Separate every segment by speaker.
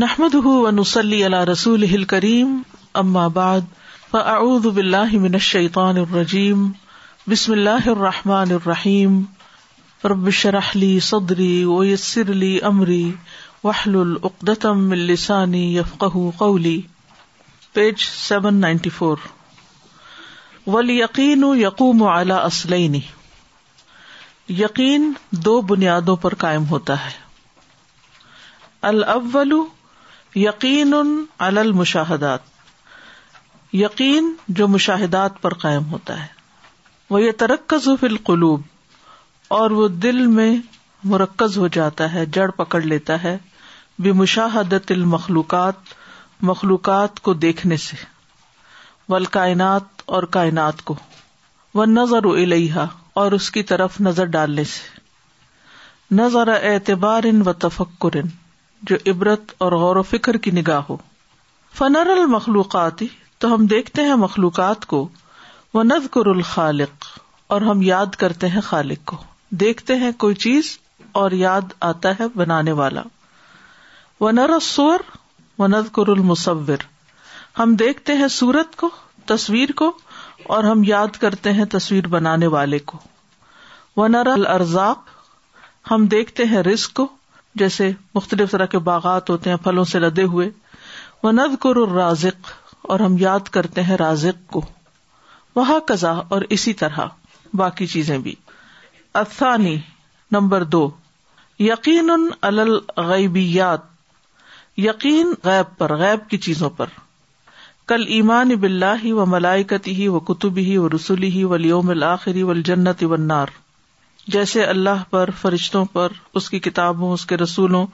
Speaker 1: نحمد ونسلی رسول الہل کریم اللہ الرحمٰن الرحیم رب شرح صدری ویسر امری من پیج 794 والیقین یقوم اصلین یقین دو بنیادوں پر قائم ہوتا ہے الاول یقین المشاہدات یقین جو مشاہدات پر قائم ہوتا ہے وہ یہ ترکز القلوب اور وہ دل میں مرکز ہو جاتا ہے جڑ پکڑ لیتا ہے بے مشاہدت المخلوقات مخلوقات کو دیکھنے سے ول کائنات اور کائنات کو وہ نظر و الحا اور اس کی طرف نظر ڈالنے سے نظر اعتبار ان و تفکر ان جو عبرت اور غور و فکر کی نگاہ ہو فنر المخلوقاتی تو ہم دیکھتے ہیں مخلوقات کو وہ قر الخالق اور ہم یاد کرتے ہیں خالق کو دیکھتے ہیں کوئی چیز اور یاد آتا ہے بنانے والا ونر سور و نز قر ہم دیکھتے ہیں سورت کو تصویر کو اور ہم یاد کرتے ہیں تصویر بنانے والے کو ونر الرزاق ہم دیکھتے ہیں رزق کو جیسے مختلف طرح کے باغات ہوتے ہیں پھلوں سے لدے ہوئے وہ ند قر رازق اور ہم یاد کرتے ہیں رازق کو وہ کزا اور اسی طرح باقی چیزیں بھی افسانی نمبر دو یقین الغیبیات یقین غیب پر غیب کی چیزوں پر کل ایمان بلّہ و ملائکتی ہی و کتبی ہی و رسولی ہی و لیوم الآخری و جنت ونار جیسے اللہ پر فرشتوں پر اس کی کتابوں اس کے رسولوں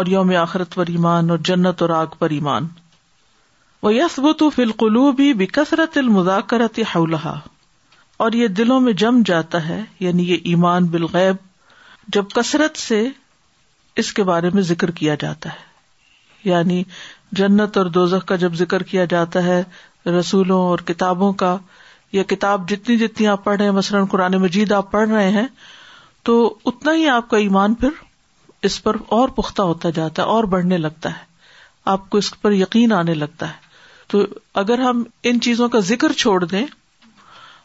Speaker 1: اور یوم آخرت پر ایمان اور جنت اور آگ پر ایمان و یسبت فی بھی بے کثرت حولہ اور یہ دلوں میں جم جاتا ہے یعنی یہ ایمان بالغیب جب کثرت سے اس کے بارے میں ذکر کیا جاتا ہے یعنی جنت اور دوزخ کا جب ذکر کیا جاتا ہے رسولوں اور کتابوں کا یا کتاب جتنی جتنی آپ پڑھ رہے ہیں مثلاً قرآن مجید آپ پڑھ رہے ہیں تو اتنا ہی آپ کا ایمان پھر اس پر اور پختہ ہوتا جاتا ہے اور بڑھنے لگتا ہے آپ کو اس پر یقین آنے لگتا ہے تو اگر ہم ان چیزوں کا ذکر چھوڑ دیں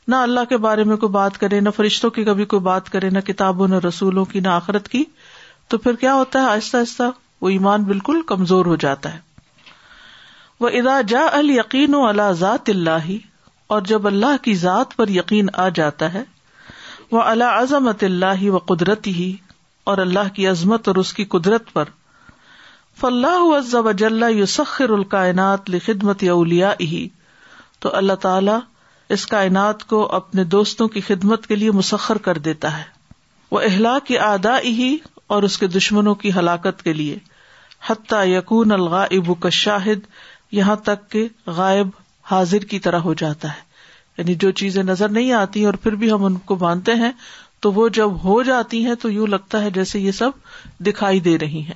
Speaker 1: نہ اللہ کے بارے میں کوئی بات کرے نہ فرشتوں کی کبھی کوئی بات کرے نہ کتابوں نہ رسولوں کی نہ آخرت کی تو پھر کیا ہوتا ہے آہستہ آہستہ وہ ایمان بالکل کمزور ہو جاتا ہے وہ ادا جا ال یقین و اللہ ذات اللہ اور جب اللہ کی ذات پر یقین آ جاتا ہے وہ اللہ عظمت اللہ و قدرتی ہی اور اللہ کی عظمت اور اس کی قدرت پر فلاح و عزب اجلّہ یو سخر خدمت اولیا ہی تو اللہ تعالی اس کائنات کو اپنے دوستوں کی خدمت کے لیے مسخر کر دیتا ہے وہ اہلا کی آدا ہی اور اس کے دشمنوں کی ہلاکت کے لیے حتیٰ یقون ابو کا شاہد یہاں تک کہ غائب حاضر کی طرح ہو جاتا ہے یعنی جو چیزیں نظر نہیں آتی اور پھر بھی ہم ان کو مانتے ہیں تو وہ جب ہو جاتی ہیں تو یوں لگتا ہے جیسے یہ سب دکھائی دے رہی ہے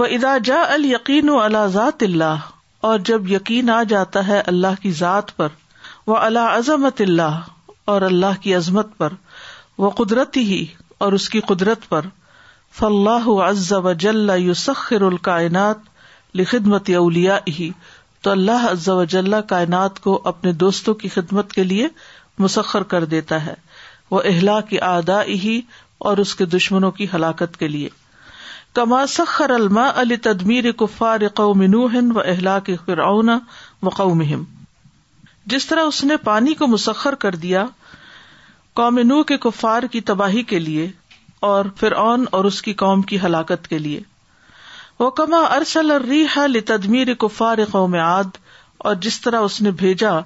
Speaker 1: وہ ادا جا ال یقین و اللہ ذات اللہ اور جب یقین آ جاتا ہے اللہ کی ذات پر وہ اللہ عظمت اللہ اور اللہ کی عظمت پر وہ قدرتی ہی اور اس کی قدرت پر فلاح و ازب جل سخر الکائنات لخدمت اولیا ہی تو اللہ عز و جل کائنات کو اپنے دوستوں کی خدمت کے لیے مسخر کر دیتا ہے وہ اہلا کی آدا ہی اور اس کے دشمنوں کی ہلاکت کے لیے کما سخر الما علی تدمیر کفار قوم نوح و اہلا کے فرعون و قوم جس طرح اس نے پانی کو مسخر کر دیا قوم نوح کے کفار کی تباہی کے لیے اور فرعون اور اس کی قوم کی ہلاکت کے لیے وہ کما ارسل الرحل لتدمیر کفار قوم عاد اور جس طرح اس نے بھیجا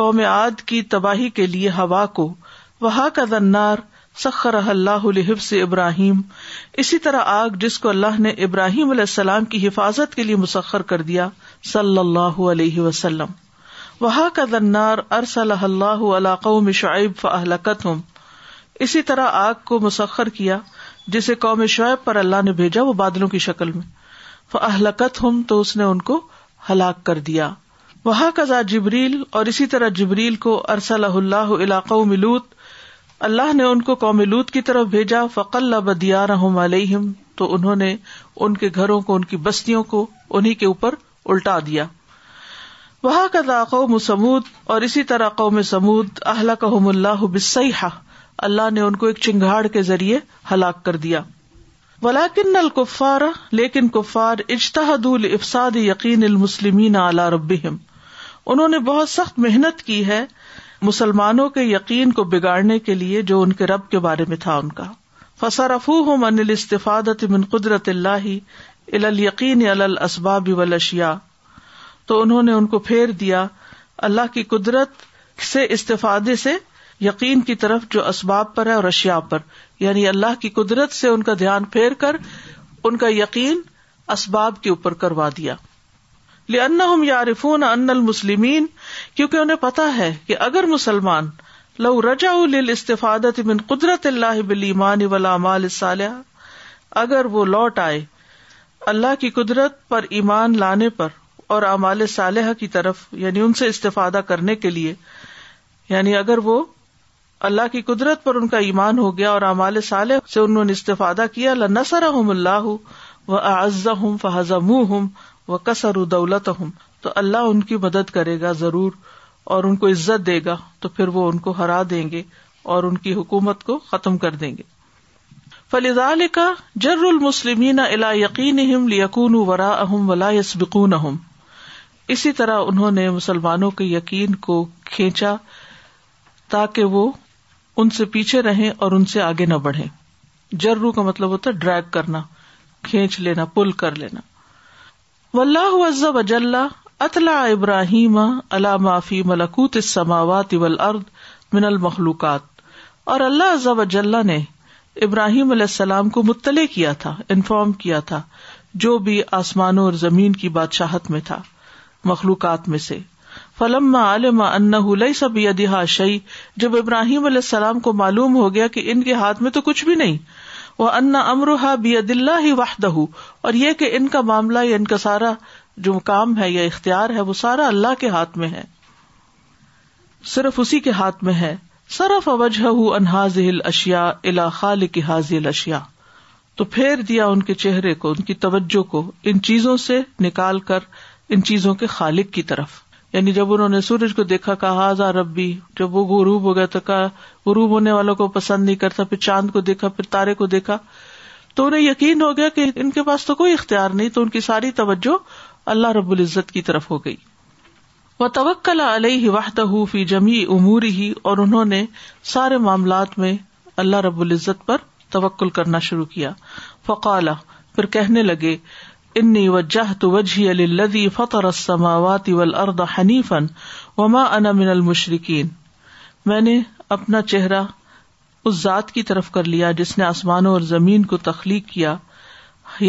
Speaker 1: قوم عاد کی تباہی کے لیے ہوا کو وہاں کا دنار سخر اللہ سے ابراہیم اسی طرح آگ جس کو اللہ نے ابراہیم علیہ السلام کی حفاظت کے لیے مسخر کر دیا صلی اللہ علیہ وسلم وہاں کا دنار ارس اللہ شعیب شعب ہوں اسی طرح آگ کو مسخر کیا جسے قوم شعیب پر اللہ نے بھیجا وہ بادلوں کی شکل میں فلکت ہم تو اس نے ان کو ہلاک کر دیا وہاں کزا جبریل اور اسی طرح جبریل کو ارس اللہ علاق ملوت اللہ نے ان کو قوم لوت کی طرف بھیجا فقل بدیا رحم علیہم تو انہوں نے ان کے گھروں کو ان کی بستیوں کو انہیں کے اوپر الٹا دیا وہاں کا قوم سمود اور اسی طرح قوم سمود اہل قوم اللہ بسحا اللہ نے ان کو ایک چنگاڑ کے ذریعے ہلاک کر دیا ولاکن القفار کفار اجتہد الفساد یقین المسلمین اعلی انہوں نے بہت سخت محنت کی ہے مسلمانوں کے یقین کو بگاڑنے کے لیے جو ان کے رب کے بارے میں تھا ان کا فسا من ہوں من قدرت اللہ ال ال یقین السباب ولاشیا تو انہوں نے ان کو پھیر دیا اللہ کی قدرت سے استفادے سے یقین کی طرف جو اسباب پر ہے اور اشیاء پر یعنی اللہ کی قدرت سے ان کا دھیان پھیر کر ان کا یقین اسباب کے اوپر کروا دیا ان کیونکہ انہیں پتا ہے کہ اگر مسلمان لو رجا استفادت بن قدرت اللہ بل ایمانی ولا مال صالح اگر وہ لوٹ آئے اللہ کی قدرت پر ایمان لانے پر اور امال صالح کی طرف یعنی ان سے استفادہ کرنے کے لیے یعنی اگر وہ اللہ کی قدرت پر ان کا ایمان ہو گیا اور امال سالے سے انہوں نے استفادہ کیا اللہ اللہ و از ہوں فضم ہوں و کسر دولت ہوں تو اللہ ان کی مدد کرے گا ضرور اور ان کو عزت دے گا تو پھر وہ ان کو ہرا دیں گے اور ان کی حکومت کو ختم کر دیں گے فلیدال کا جر المسلمین الا یقین یقون ورا اہم ولا یسبکون اہم اسی طرح انہوں نے مسلمانوں کے یقین کو کھینچا تاکہ وہ ان سے پیچھے رہیں اور ان سے آگے نہ بڑھے جرو کا مطلب ہوتا ہے ڈرگ کرنا کھینچ لینا پل کر لینا ولہ اطلاع ابراہیم اللہ معافی ملکوت اول ارد من المخلوقات اور اللہ عزب اجلا نے ابراہیم علیہ السلام کو مطلع کیا تھا انفارم کیا تھا جو بھی آسمانوں اور زمین کی بادشاہت میں تھا مخلوقات میں سے فلم عالم ما ان سب السبا شعی جب ابراہیم علیہ السلام کو معلوم ہو گیا کہ ان کے ہاتھ میں تو کچھ بھی نہیں وہ ان امرحا بی دلہ ہی واحد اور یہ کہ ان کا معاملہ یا یعنی ان کا سارا جو کام ہے یا اختیار ہے وہ سارا اللہ کے ہاتھ میں ہے صرف اسی کے ہاتھ میں ہے صرف اوجہ انحاظ اشیا الا خال کی حاضل اشیا تو پھیر دیا ان کے چہرے کو ان کی توجہ کو ان چیزوں سے نکال کر ان چیزوں کے خالق کی طرف یعنی جب انہوں نے سورج کو دیکھا کہا آزا ربی جب وہ غروب ہو گیا تو کہا غروب ہونے والوں کو پسند نہیں کرتا پھر چاند کو دیکھا پھر تارے کو دیکھا تو انہیں یقین ہو گیا کہ ان کے پاس تو کوئی اختیار نہیں تو ان کی ساری توجہ اللہ رب العزت کی طرف ہو گئی وہ توکل علیہ واہف فی جمی اموری ہی اور انہوں نے سارے معاملات میں اللہ رب العزت پر توکل کرنا شروع کیا فقال پھر کہنے لگے انی وجہ تو وجہ الدیفرما واتر حنیفن وما من المشرقین میں نے اپنا چہرہ اس ذات کی طرف کر لیا جس نے آسمانوں اور زمین کو تخلیق کیا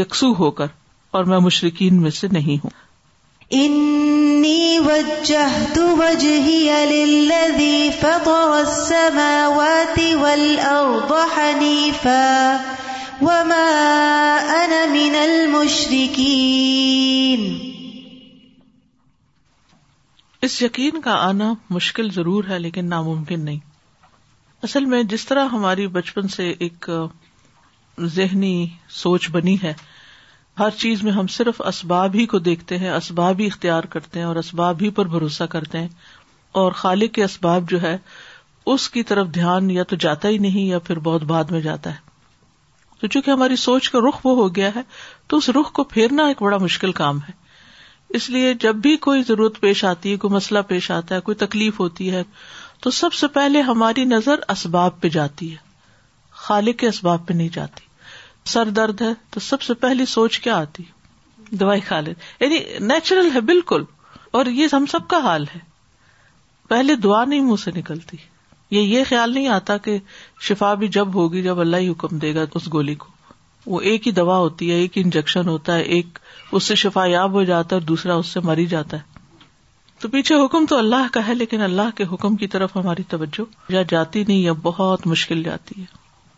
Speaker 1: یکسو ہو کر اور میں مشرقین میں سے نہیں ہوں انی وجہ
Speaker 2: تو
Speaker 1: اس یقین کا آنا مشکل ضرور ہے لیکن ناممکن نہیں اصل میں جس طرح ہماری بچپن سے ایک ذہنی سوچ بنی ہے ہر چیز میں ہم صرف اسباب ہی کو دیکھتے ہیں اسباب ہی اختیار کرتے ہیں اور اسباب ہی پر بھروسہ کرتے ہیں اور خالق کے اسباب جو ہے اس کی طرف دھیان یا تو جاتا ہی نہیں یا پھر بہت بعد میں جاتا ہے تو چونکہ ہماری سوچ کا رخ وہ ہو گیا ہے تو اس رخ کو پھیرنا ایک بڑا مشکل کام ہے اس لیے جب بھی کوئی ضرورت پیش آتی ہے کوئی مسئلہ پیش آتا ہے کوئی تکلیف ہوتی ہے تو سب سے پہلے ہماری نظر اسباب پہ جاتی ہے خالق کے اسباب پہ نہیں جاتی سر درد ہے تو سب سے پہلی سوچ کیا آتی دوائی کھا لے یعنی نیچرل ہے بالکل اور یہ ہم سب کا حال ہے پہلے دعا نہیں منہ سے نکلتی یہ یہ خیال نہیں آتا کہ شفا بھی جب ہوگی جب اللہ ہی حکم دے گا اس گولی کو وہ ایک ہی دوا ہوتی ہے ایک انجیکشن ہوتا ہے ایک اس سے شفا یاب ہو جاتا ہے اور دوسرا اس سے مری جاتا ہے تو پیچھے حکم تو اللہ کا ہے لیکن اللہ کے حکم کی طرف ہماری توجہ یا جاتی نہیں یا بہت مشکل جاتی ہے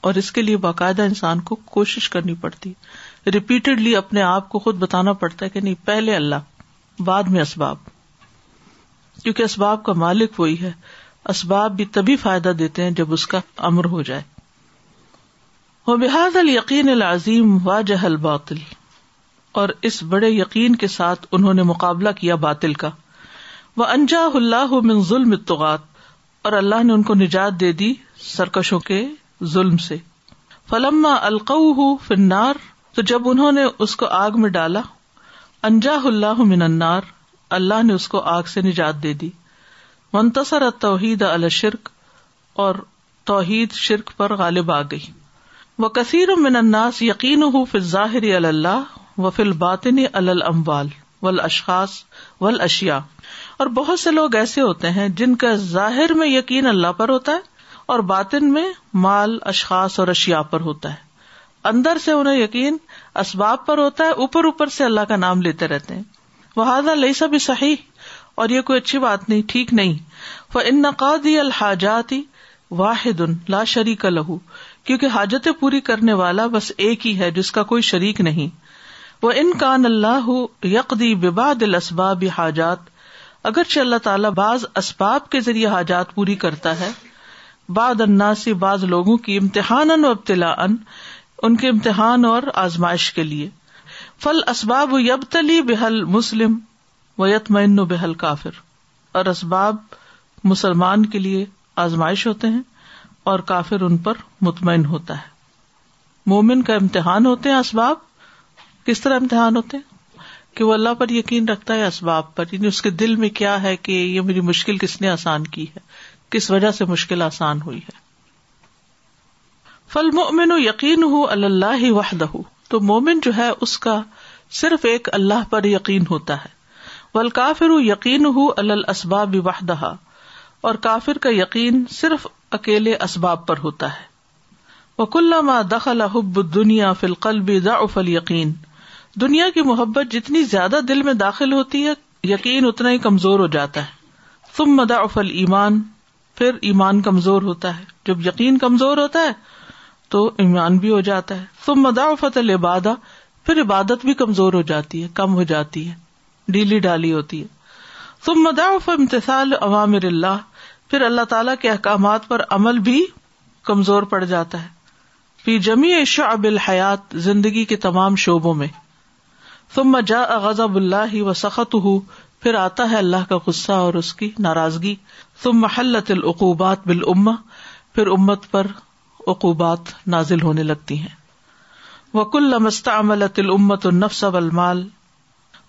Speaker 1: اور اس کے لیے باقاعدہ انسان کو کوشش کرنی پڑتی ریپیٹڈلی اپنے آپ کو خود بتانا پڑتا ہے کہ نہیں پہلے اللہ بعد میں اسباب کیونکہ اسباب کا مالک وہی ہے اسباب بھی تبھی فائدہ دیتے ہیں جب اس کا امر ہو جائے وہ بحاد ال یقین العظیم وا جہل باطل اور اس بڑے یقین کے ساتھ انہوں نے مقابلہ کیا باطل کا وہ انجا اللہ من ظلم اتغات اور اللہ نے ان کو نجات دے دی سرکشوں کے ظلم سے فلما القع فنار تو جب انہوں نے اس کو آگ میں ڈالا انجا اللہ من انار اللہ نے اس کو آگ سے نجات دے دی منتصر ال توحید الشرک اور توحید شرک پر غالب آ گئی و کثیر الناس یقین ہُو فل ظاہر اللہ و فل باطن ول اشخاص و الشیا اور بہت سے لوگ ایسے ہوتے ہیں جن کا ظاہر میں یقین اللہ پر ہوتا ہے اور باطن میں مال اشخاص اور اشیا پر ہوتا ہے اندر سے انہیں یقین اسباب پر ہوتا ہے اوپر اوپر سے اللہ کا نام لیتے رہتے ہیں وہ حاضہ لئی سب صحیح اور یہ کوئی اچھی بات نہیں ٹھیک نہیں وہ ان نقادی الحجاتی واحد لا شریک لہو کیونکہ حاجت پوری کرنے والا بس ایک ہی ہے جس کا کوئی شریک نہیں وہ ان کان اللہ یقی بباد اسباب حاجات اگرچہ اللہ تعالی بعض اسباب کے ذریعے حاجات پوری کرتا ہے باد اناسی بعض لوگوں کی امتحان ان و ابتلا ان ان کے امتحان اور آزمائش کے لیے فل اسباب بحل مسلم و بحل کافر اور اسباب مسلمان کے لیے آزمائش ہوتے ہیں اور کافر ان پر مطمئن ہوتا ہے مومن کا امتحان ہوتے ہیں اسباب کس طرح امتحان ہوتے ہیں کہ وہ اللہ پر یقین رکھتا ہے اسباب پر یعنی اس کے دل میں کیا ہے کہ یہ میری مشکل کس نے آسان کی ہے کس وجہ سے مشکل آسان ہوئی ہے فل مومن و یقین ہو اللہ وحدہ تو مومن جو ہے اس کا صرف ایک اللہ پر یقین ہوتا ہے ول کافر یقین ہو الل اسباب واہدہ اور کافر کا یقین صرف اکیلے اسباب پر ہوتا ہے وکل ما حب دنیا فلقلب دا ضعف یقین دنیا کی محبت جتنی زیادہ دل میں داخل ہوتی ہے یقین اتنا ہی کمزور ہو جاتا ہے ثم ضعف ایمان پھر ایمان کمزور ہوتا ہے جب یقین کمزور ہوتا ہے تو ایمان بھی ہو جاتا ہے ثم مدا العبادہ پھر عبادت بھی کمزور ہو جاتی ہے کم ہو جاتی ہے ڈیلی ڈالی ہوتی ہے تم مداف امتسال عوام اللہ پھر اللہ تعالی کے احکامات پر عمل بھی کمزور پڑ جاتا ہے پھر جمی شعب اب الحیات زندگی کے تمام شعبوں میں ثم غز غضب اللہ و سخت ہو پھر آتا ہے اللہ کا غصہ اور اس کی ناراضگی ثم محلت العقوبات بالعما پھر امت پر عقوبات نازل ہونے لگتی ہیں وکل کل لمستہ املت النفس الفس المال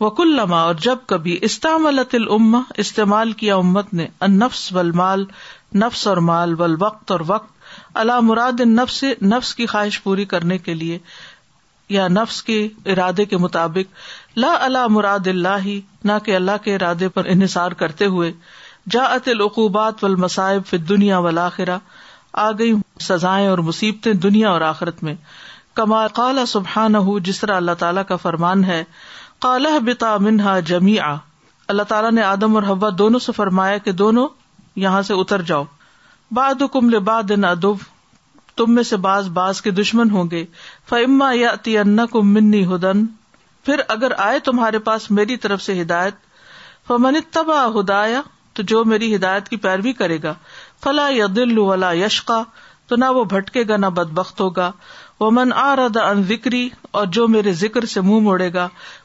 Speaker 1: وکل لما اور جب کبھی استعمال الت العما استعمال کیا امت نے النفس و المال نفس اور مال و اور وقت اللہ مراد نفس نفس کی خواہش پوری کرنے کے لیے یا نفس کے ارادے کے مطابق لا اللہ مراد اللہ نہ کہ اللہ کے ارادے پر انحصار کرتے ہوئے جا ات العقوبات و المصائب فت دنیا ولاخرہ آ گئی سزائیں اور مصیبتیں دنیا اور آخرت میں کما قال سبحان ہُ جس طرح اللہ تعالیٰ کا فرمان ہے کالہ بتا منہا جمی آ اللہ تعالیٰ نے آدم اور حوا دونوں سے فرمایا کہ دونوں یہاں سے اتر جاؤ باد کم لبا دن ادب تم میں سے باز باز کے دشمن ہوں گے فعما یا کم منی ہدن پھر اگر آئے تمہارے پاس میری طرف سے ہدایت فمن تبا ہدایا تو جو میری ہدایت کی پیروی کرے گا فلا یا دل ولا یشقا تو نہ وہ بھٹکے گا نہ بد بخت ہوگا وہ من آ ردا ان ذکری اور جو میرے ذکر سے منہ مو موڑے گا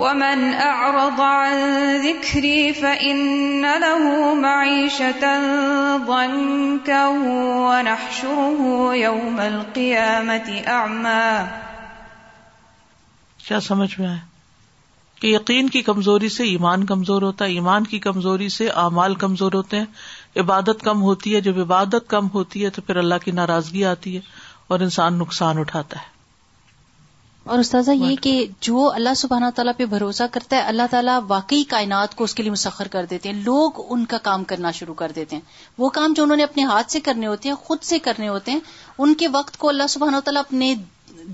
Speaker 2: ومن عن ذكري فإن له معيشة ضنكا ونحشره يوم القيامة أعمى کیا سمجھ میں
Speaker 1: کہ یقین کی کمزوری سے ایمان کمزور ہوتا ہے ایمان کی کمزوری سے اعمال کمزور ہوتے ہیں عبادت کم ہوتی ہے جب عبادت کم ہوتی ہے تو پھر اللہ کی ناراضگی آتی ہے اور انسان نقصان اٹھاتا ہے
Speaker 3: اور استاذہ یہ کہ جو اللہ سبحانہ تعالیٰ پہ بھروسہ کرتا ہے اللہ تعالیٰ واقعی کائنات کو اس کے لیے مسخر کر دیتے ہیں لوگ ان کا کام کرنا شروع کر دیتے ہیں وہ کام جو انہوں نے اپنے ہاتھ سے کرنے ہوتے ہیں خود سے کرنے ہوتے ہیں ان کے وقت کو اللہ سبحانہ تعالیٰ اپنے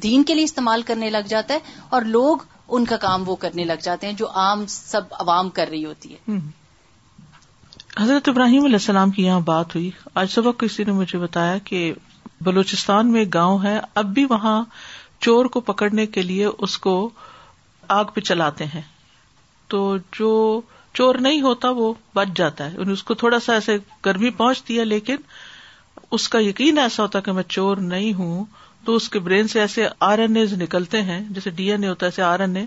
Speaker 3: دین کے لیے استعمال کرنے لگ جاتا ہے اور لوگ ان کا کام وہ کرنے لگ جاتے ہیں جو عام سب عوام کر رہی ہوتی ہے
Speaker 1: حضرت ابراہیم علیہ السلام کی یہاں بات ہوئی آج سبق کسی نے مجھے بتایا کہ بلوچستان میں ایک گاؤں ہے اب بھی وہاں چور کو پکڑنے کے لیے اس کو آگ پہ چلاتے ہیں تو جو چور نہیں ہوتا وہ بچ جاتا ہے یعنی اس کو تھوڑا سا ایسے گرمی پہنچتی ہے لیکن اس کا یقین ایسا ہوتا ہے کہ میں چور نہیں ہوں تو اس کے برین سے ایسے آر این اے نکلتے ہیں جیسے ڈی این اے ہوتا ہے ایسے آر این اے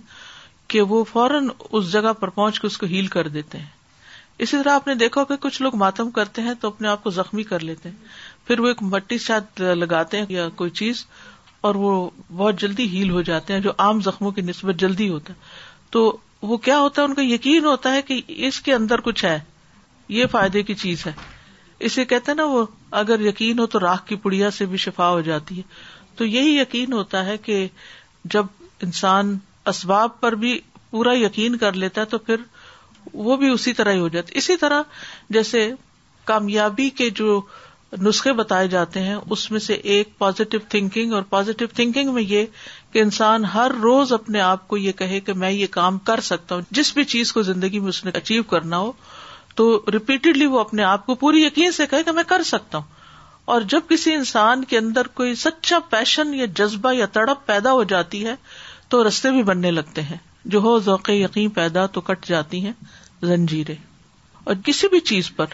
Speaker 1: کہ وہ فوراً اس جگہ پر پہنچ کے اس کو ہیل کر دیتے ہیں اسی طرح آپ نے دیکھا کہ کچھ لوگ ماتم کرتے ہیں تو اپنے آپ کو زخمی کر لیتے ہیں پھر وہ ایک مٹی شاید لگاتے ہیں یا کوئی چیز اور وہ بہت جلدی ہیل ہو جاتے ہیں جو عام زخموں کی نسبت جلدی ہوتا ہے تو وہ کیا ہوتا ہے ان کا یقین ہوتا ہے کہ اس کے اندر کچھ ہے یہ فائدے کی چیز ہے اسے کہتے ہیں نا وہ اگر یقین ہو تو راکھ کی پڑیا سے بھی شفا ہو جاتی ہے تو یہی یقین ہوتا ہے کہ جب انسان اسباب پر بھی پورا یقین کر لیتا ہے تو پھر وہ بھی اسی طرح ہی ہو جاتا اسی طرح جیسے کامیابی کے جو نسخے بتائے جاتے ہیں اس میں سے ایک پازیٹیو تھنکنگ اور پازیٹیو تھنکنگ میں یہ کہ انسان ہر روز اپنے آپ کو یہ کہے کہ میں یہ کام کر سکتا ہوں جس بھی چیز کو زندگی میں اس نے اچیو کرنا ہو تو ریپیٹڈلی وہ اپنے آپ کو پوری یقین سے کہے کہ میں کر سکتا ہوں اور جب کسی انسان کے اندر کوئی سچا پیشن یا جذبہ یا تڑپ پیدا ہو جاتی ہے تو رستے بھی بننے لگتے ہیں جو ہو ذوق یقین پیدا تو کٹ جاتی ہیں زنجیریں اور کسی بھی چیز پر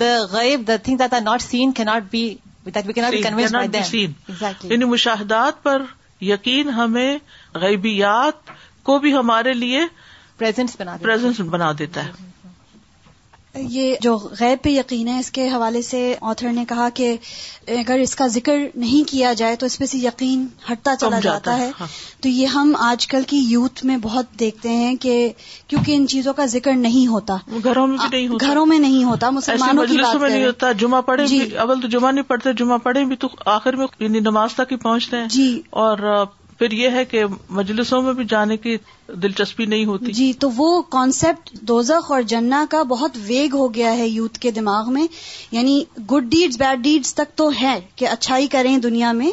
Speaker 3: دا غیب the thing that are not seen کی ناٹ بی یعنی
Speaker 1: ان مشاہدات پر یقین ہمیں غیبیات کو بھی ہمارے لیے پریزنس بنا دیتا ہے
Speaker 4: یہ جو غیب پہ یقین ہے اس کے حوالے سے آتھر نے کہا کہ اگر اس کا ذکر نہیں کیا جائے تو اس پہ سے یقین ہٹتا چلا جاتا ہے ہاں۔ تو یہ ہم آج کل کی یوتھ میں بہت دیکھتے ہیں کہ کیونکہ ان چیزوں کا ذکر نہیں ہوتا
Speaker 1: گھروں
Speaker 4: میں نہیں ہوتا مسلمانوں کی بات
Speaker 1: میں نہیں ہوتا جمعہ پڑھے جی تو جمعہ نہیں پڑھتے جمعہ پڑھے بھی تو آخر میں یعنی نماز تک ہی پہنچتے ہیں جی اور پھر یہ ہے کہ مجلسوں میں بھی جانے کی دلچسپی نہیں ہوتی جی
Speaker 4: تو وہ کانسیپٹ دوزخ اور جنا کا بہت ویگ ہو گیا ہے یوتھ کے دماغ میں یعنی گڈ ڈیڈ بیڈ ڈیڈز تک تو ہے کہ اچھائی کریں دنیا میں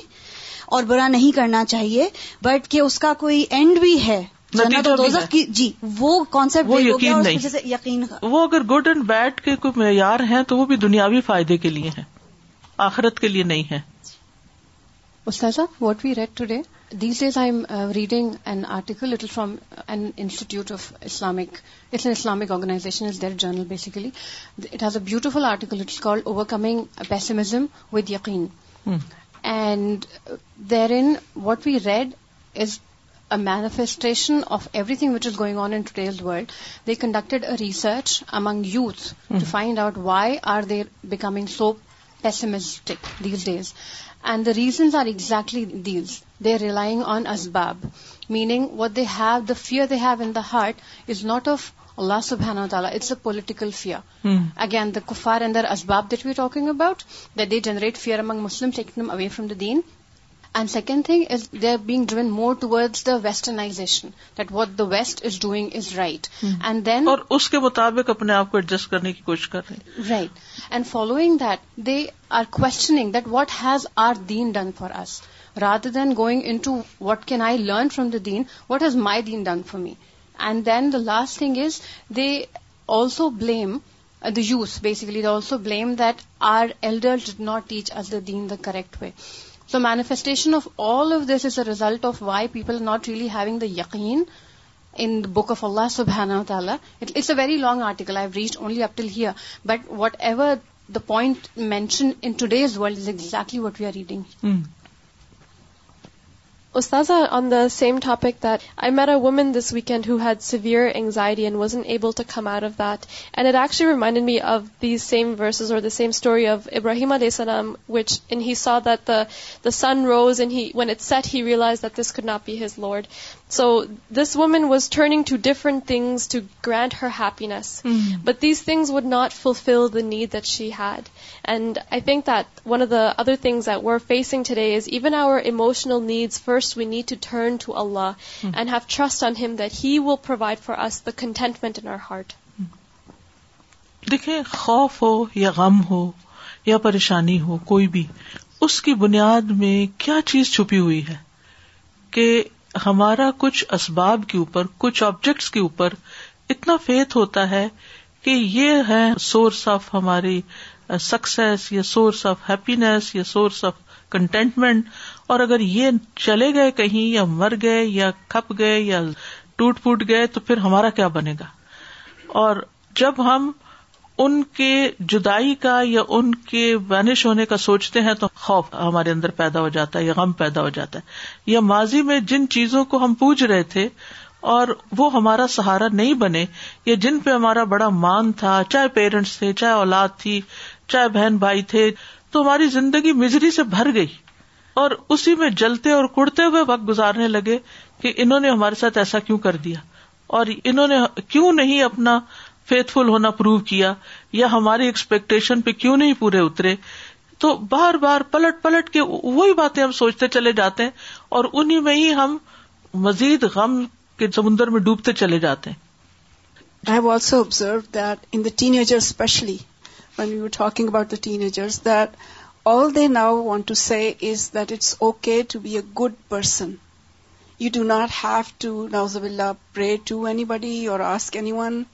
Speaker 4: اور برا نہیں کرنا چاہیے بٹ کہ اس کا کوئی اینڈ بھی ہے جی وہ کانسیپٹ یقین
Speaker 1: وہ اگر گڈ اینڈ بیڈ کے کوئی معیار ہیں تو وہ بھی دنیاوی فائدے کے لیے ہیں آخرت کے لیے نہیں ہے
Speaker 3: استاذہ what we read today These days I'm uh, reading an article, little from uh, an Institute of Islamic, it's an Islamic organization, it's their journal basically. It has a beautiful article, it's called Overcoming Pessimism with Yaqeen. Hmm. And therein, what we read is a manifestation of everything which is going on in today's world. They conducted a research among youth hmm. to find out why are they becoming so pessimistic these days and the reasons are exactly these they are relying on ازباب meaning what they have the fear they have in the heart is not of اللہ سبحانہ و تعالیٰ it's a political fear again the کفار and اینڈر ازباب that we talking about they generate fear among Muslim away from the دین and second thing is they are being driven more towards the westernisation that what the west is doing is right and then اور
Speaker 1: اس کے مطابق اپنے آپ کو adjust کرنے کی کوشش کر رہے
Speaker 3: right and following that they are questioning that what has our deen done for us rather than going into what can I learn from the deen what has my deen done for me and then the last thing is they also blame the youth basically also blame that our elder not teach us the deen the correct way manifestation of all of this is a result of why people not really having the یقین in the book of الاح سبحان very long article I reached only up till here but whatever the point mention N today's world exactly what we are reading
Speaker 5: Ustaza, on the same topic, that I met a woman this weekend who had severe anxiety and wasn't able to come out of that. And it actually reminded me of these same verses or the same story of Ibrahim alayhi salam, and he saw that the sun rose, and when it set, he realized that this could not be his Lord. So this woman was turning to different things to grant her happiness. Hmm. But these things would not fulfill the need that she had. And I think that one of the other to today Allah mm. and first we need to turn to اللہ and have trust he contentment provide our heart hmm.
Speaker 1: دیکھیں خوف ہو یا غم ہو یا پریشانی ہو کوئی بھی اس کی بنیاد میں کیا چیز چھپی ہوئی ہے کہ ہمارا کچھ اسباب کے اوپر کچھ آبجیکٹس کے اوپر اتنا فیتھ ہوتا ہے کہ یہ ہے سورس آف ہماری سکسیس یا سورس آف ہیپینیس یا سورس آف کنٹینٹمنٹ اور اگر یہ چلے گئے کہیں یا مر گئے یا کھپ گئے یا ٹوٹ پوٹ گئے تو پھر ہمارا کیا بنے گا اور جب ہم ان کے جدائی کا یا ان کے وینش ہونے کا سوچتے ہیں تو خوف ہمارے اندر پیدا ہو جاتا ہے یا غم پیدا ہو جاتا ہے یا ماضی میں جن چیزوں کو ہم پوج رہے تھے اور وہ ہمارا سہارا نہیں بنے یا جن پہ ہمارا بڑا مان تھا چاہے پیرنٹس تھے چاہے اولاد تھی چاہے بہن بھائی تھے تو ہماری زندگی مجری سے بھر گئی اور اسی میں جلتے اور کڑتے ہوئے وقت گزارنے لگے کہ انہوں نے ہمارے ساتھ ایسا کیوں کر دیا اور انہوں نے کیوں نہیں اپنا فیتھ فل ہونا پروو کیا یا ہماری ایکسپیکٹیشن پہ کیوں نہیں پورے اترے تو بار بار پلٹ پلٹ کے وہی باتیں ہم سوچتے چلے جاتے ہیں اور انہیں میں ہی ہم مزید غم کے سمندر میں ڈوبتے چلے جاتے ہیں
Speaker 3: when we were talking about the teenagers, that all they now want to say is that it's okay to be a good person. You do not have to, na'uzubillah, pray to anybody or ask anyone.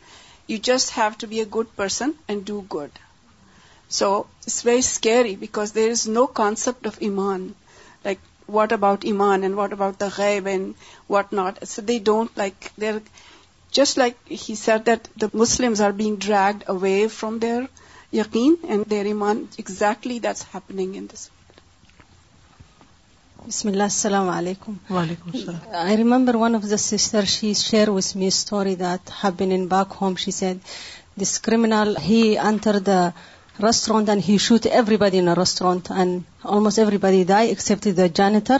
Speaker 3: You just have to be a good person and do good. So it's very scary because there is no concept of iman. Like, what about iman and what about the ghaib and what not? So they don't, like, they're just like he said that the Muslims are being dragged away from their یقین and their ایمان exactly
Speaker 6: that's in this بسم اللہ السلام علیکم السلام I remember one of the sister she share me story that have been in back home she said this he enter the and he رستوری جانتر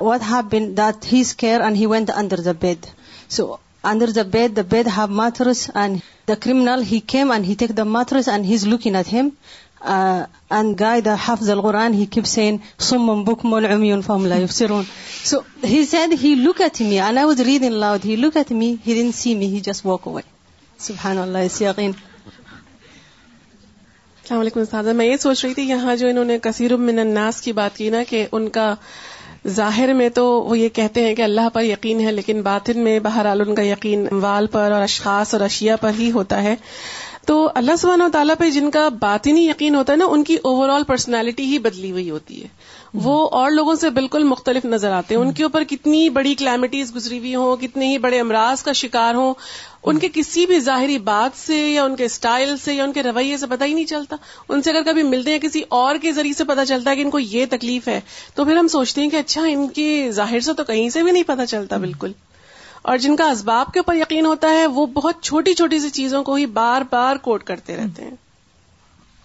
Speaker 6: what been that he enter the bed so under the bed. The bed have mattress, and the criminal he came and he take the mattress and he's looking at him. Uh, and guy that hafz the quran he keeps saying, "Summun bukmun umyun fahum la yufsirun." So he said, he looked at me, and I was reading loud. He looked at me. He didn't see me.
Speaker 7: He just walked away. Subhanallah, it's yaqeen. السلام علیکم استاد میں یہ سوچ رہی تھی یہاں جو انہوں نے کثیر من الناس کی بات کی نا کہ ان کا ظاہر میں تو وہ یہ کہتے ہیں کہ اللہ پر یقین ہے لیکن باطن میں بہر عال ان کا یقین وال پر اور اشخاص اور اشیاء پر ہی ہوتا ہے تو اللہ سبحانہ و تعالیٰ پہ جن کا باطنی یقین ہوتا ہے نا ان کی اوور آل پرسنالٹی ہی بدلی ہوئی ہوتی ہے وہ اور لوگوں سے بالکل مختلف نظر آتے ہیں ان کے اوپر کتنی بڑی کلیمٹیز گزری ہوئی ہوں کتنے ہی بڑے امراض کا شکار ہوں ان کے کسی بھی ظاہری بات سے یا ان کے اسٹائل سے یا ان کے رویے سے پتہ ہی نہیں چلتا ان سے اگر کبھی ملتے ہیں کسی اور کے ذریعے سے پتہ چلتا ہے کہ ان کو یہ تکلیف ہے تو پھر ہم سوچتے ہیں کہ اچھا ان کے ظاہر سے تو کہیں سے بھی نہیں پتہ چلتا بالکل اور جن کا اسباب کے اوپر یقین ہوتا ہے وہ بہت چھوٹی چھوٹی سی چیزوں کو ہی بار بار کوٹ کرتے رہتے ہیں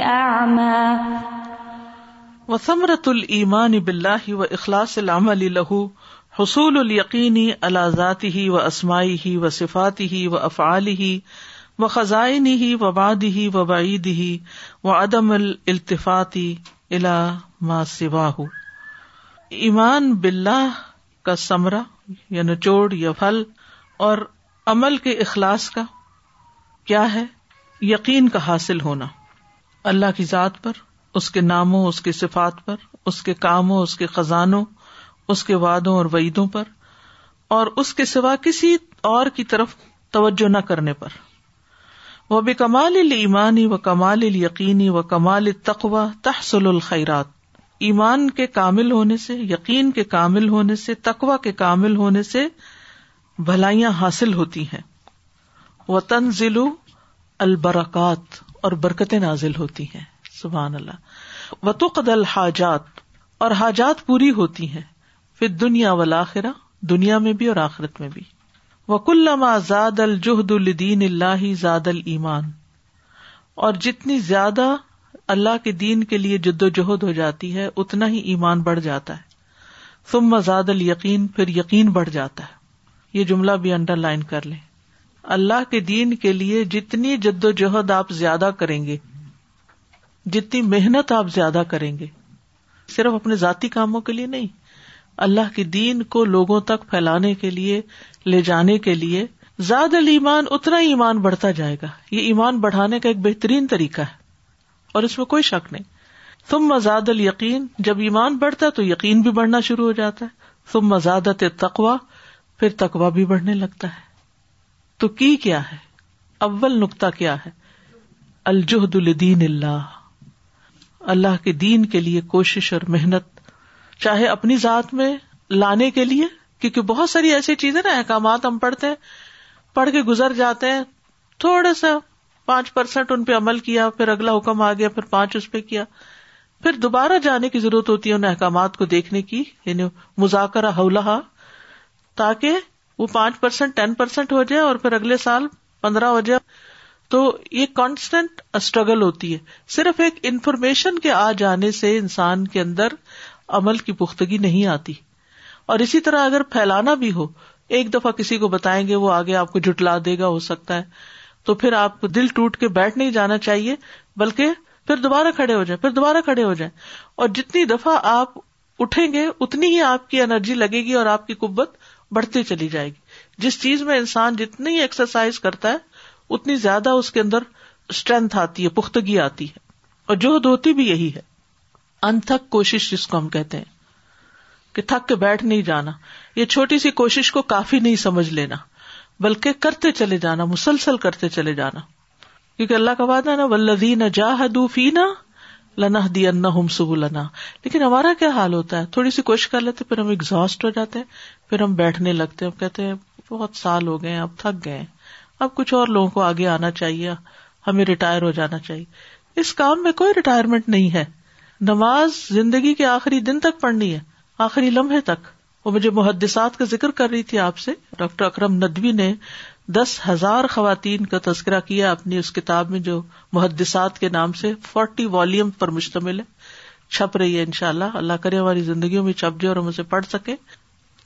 Speaker 2: و
Speaker 1: وثمرة الامان بالله و اخلاص له حصول ال یقینی اللہ ذاتی ہی و اسمائی ہی و صفاتی ہی و افعال ہی و خزائنی ہی و بادی و باعید ہی وعدم الطفاطی علاما سباہ امان کا ثمرہ یا یعنی نچوڑ یا پھل اور عمل کے اخلاص کا کیا ہے یقین کا حاصل ہونا اللہ کی ذات پر اس کے ناموں اس کے صفات پر اس کے کاموں اس کے خزانوں اس کے وادوں اور وعیدوں پر اور اس کے سوا کسی اور کی طرف توجہ نہ کرنے پر وہ بھی کمال ایمانی و کمال ال یقینی و کمال تقوا تحسل الخیرات ایمان کے کامل ہونے سے یقین کے کامل ہونے سے تقوا کے کامل ہونے سے بھلائیاں حاصل ہوتی ہیں وہ تنزلو البرکات اور برکتیں نازل ہوتی ہیں سبحان اللہ و الحاجات اور حاجات پوری ہوتی ہیں پھر دنیا والآخرہ دنیا میں بھی اور آخرت میں بھی زاد الجہد الدین اللہ زاد المان اور جتنی زیادہ اللہ کے دین کے لیے جد و جہد ہو جاتی ہے اتنا ہی ایمان بڑھ جاتا ہے پھر یقین بڑھ جاتا ہے یہ جملہ بھی انڈر لائن کر لیں اللہ کے دین کے لیے جتنی جد و جہد آپ زیادہ کریں گے جتنی محنت آپ زیادہ کریں گے صرف اپنے ذاتی کاموں کے لیے نہیں اللہ کے دین کو لوگوں تک پھیلانے کے لیے لے جانے کے لیے زیاد المان اتنا ہی ایمان بڑھتا جائے گا یہ ایمان بڑھانے کا ایک بہترین طریقہ ہے اور اس میں کوئی شک نہیں تم مزاد ال یقین جب ایمان بڑھتا ہے تو یقین بھی بڑھنا شروع ہو جاتا ہے تم مزادت تقوا پھر تقوا بھی بڑھنے لگتا ہے تو کی کیا ہے اول نقطہ کیا ہے الجہد الدین اللہ اللہ کے دین کے لیے کوشش اور محنت چاہے اپنی ذات میں لانے کے لیے کیونکہ بہت ساری ایسی چیزیں نا احکامات ہم پڑھتے ہیں پڑھ کے گزر جاتے ہیں تھوڑا سا پانچ پرسینٹ ان پہ عمل کیا پھر اگلا حکم آ گیا پھر پانچ اس پہ کیا پھر دوبارہ جانے کی ضرورت ہوتی ہے ان احکامات کو دیکھنے کی یعنی مذاکرہ ہوا تاکہ وہ پانچ پرسینٹ ٹین پرسینٹ ہو جائے اور پھر اگلے سال پندرہ ہو جائے تو یہ کانسٹینٹ اسٹرگل ہوتی ہے صرف ایک انفارمیشن کے آ جانے سے انسان کے اندر عمل کی پختگی نہیں آتی اور اسی طرح اگر پھیلانا بھی ہو ایک دفعہ کسی کو بتائیں گے وہ آگے آپ کو جٹلا دے گا ہو سکتا ہے تو پھر آپ کو دل ٹوٹ کے بیٹھ نہیں جانا چاہیے بلکہ پھر دوبارہ کھڑے ہو جائیں پھر دوبارہ کھڑے ہو جائیں اور جتنی دفعہ آپ اٹھیں گے اتنی ہی آپ کی انرجی لگے گی اور آپ کی قبت بڑھتی چلی جائے گی جس چیز میں انسان جتنی ایکسرسائز کرتا ہے اتنی زیادہ اس کے اندر اسٹرینتھ آتی ہے پختگی آتی ہے اور جو ہوتی بھی یہی ہے انتھک کوشش جس کو ہم کہتے ہیں کہ تھک کے بیٹھ نہیں جانا یہ چھوٹی سی کوشش کو کافی نہیں سمجھ لینا بلکہ کرتے چلے جانا مسلسل کرتے چلے جانا کیونکہ اللہ کا وعدہ نا ولدی نہ جا دو نہ لنا دیا ہم سب لنا لیکن ہمارا کیا حال ہوتا ہے تھوڑی سی کوشش کر لیتے پھر ہم ایگزاسٹ ہو جاتے ہیں پھر ہم بیٹھنے لگتے ہیں کہتے ہیں بہت سال ہو گئے اب تھک گئے اب کچھ اور لوگوں کو آگے آنا چاہیے ہمیں ریٹائر ہو جانا چاہیے اس کام میں کوئی ریٹائرمنٹ نہیں ہے نماز زندگی کے آخری دن تک پڑھنی ہے آخری لمحے تک وہ مجھے محدثات کا ذکر کر رہی تھی آپ سے ڈاکٹر اکرم ندوی نے دس ہزار خواتین کا تذکرہ کیا اپنی اس کتاب میں جو محدثات کے نام سے فورٹی والیوم پر مشتمل ہے چھپ رہی ہے ان شاء اللہ اللہ کرے ہماری زندگیوں میں چھپ جائے اور ہم اسے پڑھ سکیں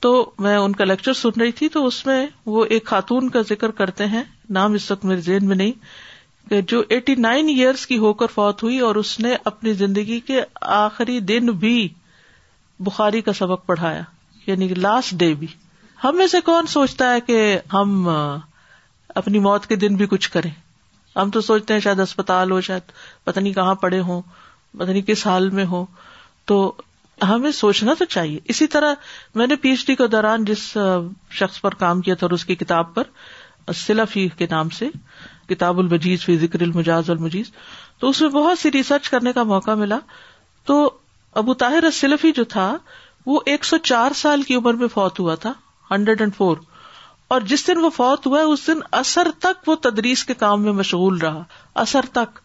Speaker 1: تو میں ان کا لیکچر سن رہی تھی تو اس میں وہ ایک خاتون کا ذکر کرتے ہیں نام اس وقت میرے ذہن میں نہیں کہ جو ایٹی نائن ایئرس کی ہو کر فوت ہوئی اور اس نے اپنی زندگی کے آخری دن بھی بخاری کا سبق پڑھایا یعنی لاسٹ ڈے بھی ہم میں سے کون سوچتا ہے کہ ہم اپنی موت کے دن بھی کچھ کریں ہم تو سوچتے ہیں شاید اسپتال ہو شاید پتہ نہیں کہاں پڑے ہوں پتہ نہیں کس حال میں ہو تو ہمیں سوچنا تو چاہیے اسی طرح میں نے پی ایچ ڈی کے دوران جس شخص پر کام کیا تھا اور اس کی کتاب پر سلافی کے نام سے کتاب المجیز فی ذکر المجاز المجیز تو اس میں بہت سی ریسرچ کرنے کا موقع ملا تو ابو طاہر سلفی جو تھا وہ ایک سو چار سال کی عمر میں فوت ہوا تھا ہنڈریڈ اینڈ فور اور جس دن وہ فوت ہوا اس دن اثر تک وہ تدریس کے کام میں مشغول رہا اثر تک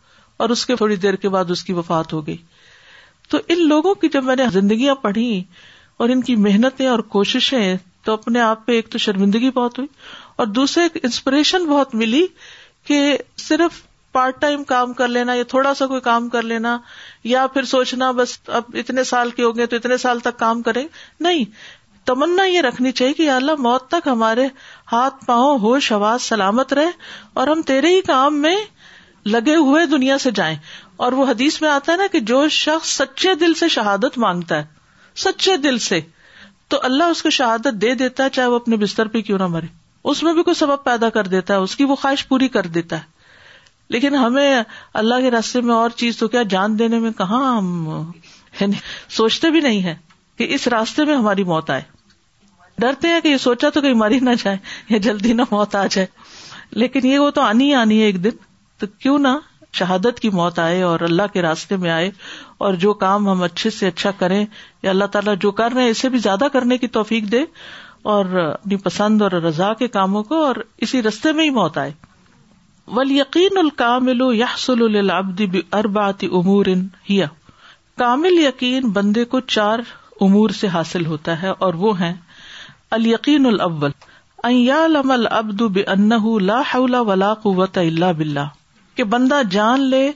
Speaker 1: اور اس کے تھوڑی دیر کے بعد اس کی وفات ہو گئی تو ان لوگوں کی جب میں نے زندگیاں پڑھی اور ان کی محنتیں اور کوششیں تو اپنے آپ پہ ایک تو شرمندگی بہت ہوئی اور دوسرے انسپریشن بہت ملی کہ صرف پارٹ ٹائم کام کر لینا یا تھوڑا سا کوئی کام کر لینا یا پھر سوچنا بس اب اتنے سال کے ہو گئے تو اتنے سال تک کام کریں نہیں تمنا یہ رکھنی چاہیے کہ اللہ موت تک ہمارے ہاتھ پاؤں ہوش آواز سلامت رہے اور ہم تیرے ہی کام میں لگے ہوئے دنیا سے جائیں اور وہ حدیث میں آتا ہے نا کہ جو شخص سچے دل سے شہادت مانگتا ہے سچے دل سے تو اللہ اس کو شہادت دے دیتا ہے چاہے وہ اپنے بستر پہ کیوں نہ مرے اس میں بھی کوئی سبب پیدا کر دیتا ہے اس کی وہ خواہش پوری کر دیتا ہے لیکن ہمیں اللہ کے راستے میں اور چیز تو کیا جان دینے میں کہاں ہم یعنی سوچتے بھی نہیں ہے کہ اس راستے میں ہماری موت آئے ڈرتے ہیں کہ یہ سوچا تو کہیں مری نہ جائے یا جلدی نہ موت آ جائے لیکن یہ وہ تو آنی ہی آنی ہے ایک دن تو کیوں نہ شہادت کی موت آئے اور اللہ کے راستے میں آئے اور جو کام ہم اچھے سے اچھا کریں یا اللہ تعالیٰ جو کر رہے ہیں اسے بھی زیادہ کرنے کی توفیق دے اور اپنی پسند اور رضا کے کاموں کو اور اسی رستے میں ہی موت آئے ول یقین الکامل یحسل العبد اربات امور ہیا کامل یقین بندے کو چار امور سے حاصل ہوتا ہے اور وہ ہیں القین یعلم العبد بانه لا حول ولا قوت اللہ بالله کہ بندہ جان لے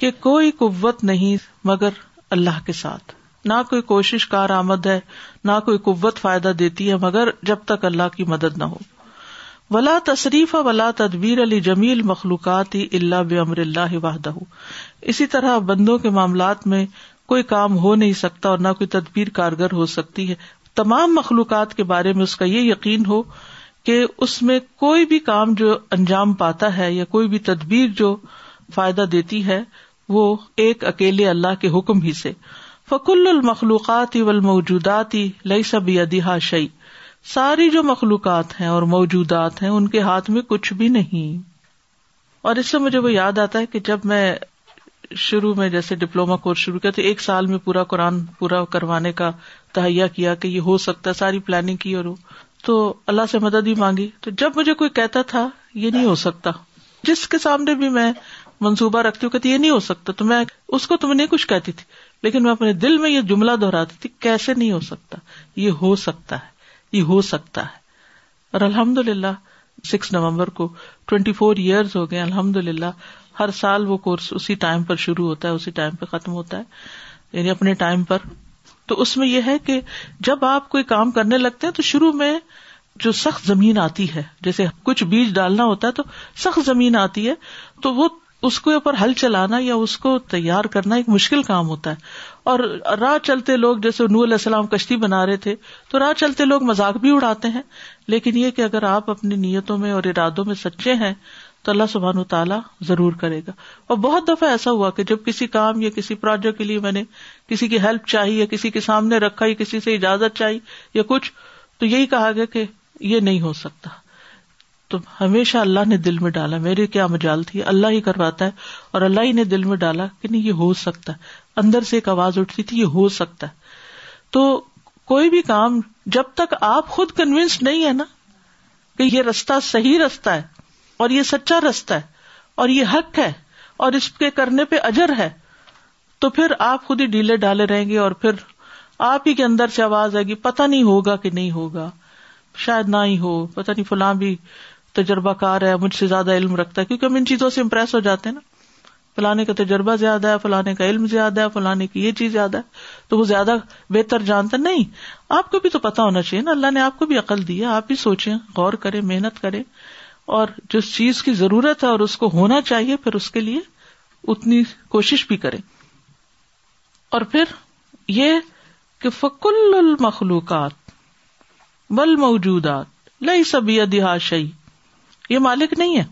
Speaker 1: کہ کوئی قوت نہیں مگر اللہ کے ساتھ نہ کوئی کوشش کار آمد ہے نہ کوئی قوت فائدہ دیتی ہے مگر جب تک اللہ کی مدد نہ ہو ولا تشریف ولا تدبیر علی جمیل مخلوقات ہی اللہ بمر اللہ واہدہ اسی طرح بندوں کے معاملات میں کوئی کام ہو نہیں سکتا اور نہ کوئی تدبیر کارگر ہو سکتی ہے تمام مخلوقات کے بارے میں اس کا یہ یقین ہو کہ اس میں کوئی بھی کام جو انجام پاتا ہے یا کوئی بھی تدبیر جو فائدہ دیتی ہے وہ ایک اکیلے اللہ کے حکم ہی سے فکل المخلوقات ہی و شعی ساری جو مخلوقات ہیں اور موجودات ہیں ان کے ہاتھ میں کچھ بھی نہیں اور اس سے مجھے وہ یاد آتا ہے کہ جب میں شروع میں جیسے ڈپلوما کورس شروع کیا تو ایک سال میں پورا قرآن پورا کروانے کا تہیا کیا کہ یہ ہو سکتا ہے ساری پلاننگ کی اور تو اللہ سے مدد ہی مانگی تو جب مجھے کوئی کہتا تھا یہ نہیں ہو سکتا جس کے سامنے بھی میں منصوبہ رکھتی ہوں کہتی یہ نہیں ہو سکتا تو میں اس کو تمہیں نہیں کچھ کہتی تھی لیکن میں اپنے دل میں یہ جملہ دہراتی تھی کیسے نہیں ہو سکتا یہ ہو سکتا ہے یہ ہو سکتا ہے اور الحمد للہ سکس نومبر کو ٹوینٹی فور ایئرز ہو گئے الحمد للہ ہر سال وہ کورس اسی ٹائم پر شروع ہوتا ہے اسی ٹائم پہ ختم ہوتا ہے یعنی اپنے ٹائم پر تو اس میں یہ ہے کہ جب آپ کوئی کام کرنے لگتے ہیں تو شروع میں جو سخت زمین آتی ہے جیسے کچھ بیج ڈالنا ہوتا ہے تو سخت زمین آتی ہے تو وہ اس کے اوپر ہل چلانا یا اس کو تیار کرنا ایک مشکل کام ہوتا ہے اور راہ چلتے لوگ جیسے نور السلام کشتی بنا رہے تھے تو راہ چلتے لوگ مذاق بھی اڑاتے ہیں لیکن یہ کہ اگر آپ اپنی نیتوں میں اور ارادوں میں سچے ہیں تو اللہ سبحان تعالیٰ ضرور کرے گا اور بہت دفعہ ایسا ہوا کہ جب کسی کام یا کسی پروجیکٹ کے لیے میں نے کسی کی ہیلپ چاہی یا کسی کے سامنے رکھا یا کسی سے اجازت چاہی یا کچھ تو یہی کہا گیا کہ یہ نہیں ہو سکتا تو ہمیشہ اللہ نے دل میں ڈالا میرے کیا مجال تھی اللہ ہی کرواتا ہے اور اللہ ہی نے دل میں ڈالا کہ نہیں یہ ہو سکتا ہے اندر سے ایک آواز اٹھتی تھی یہ ہو سکتا ہے تو کوئی بھی کام جب تک آپ خود کنوینس نہیں ہے نا کہ یہ رستہ صحیح رستہ ہے اور یہ سچا رستہ ہے اور یہ حق ہے اور اس کے کرنے پہ اجر ہے تو پھر آپ خود ہی ڈھیلے ڈالے رہیں گے اور پھر آپ ہی کے اندر سے آواز آئے گی پتہ نہیں ہوگا کہ نہیں ہوگا شاید نہ ہی ہو پتہ نہیں فلاں بھی تجربہ کار ہے مجھ سے زیادہ علم رکھتا ہے کیونکہ ہم ان چیزوں سے امپریس ہو جاتے ہیں نا فلانے کا تجربہ زیادہ ہے فلانے کا علم زیادہ ہے فلانے کی یہ چیز زیادہ ہے تو وہ زیادہ بہتر جانتا نہیں آپ کو بھی تو پتا ہونا چاہیے نا اللہ نے آپ کو بھی عقل دی ہے آپ بھی سوچیں غور کریں محنت کریں اور جس چیز کی ضرورت ہے اور اس کو ہونا چاہیے پھر اس کے لیے اتنی کوشش بھی کرے اور پھر یہ کہ فکل المخلوقات بل موجودات لئی سب دہاشی یہ مالک نہیں ہے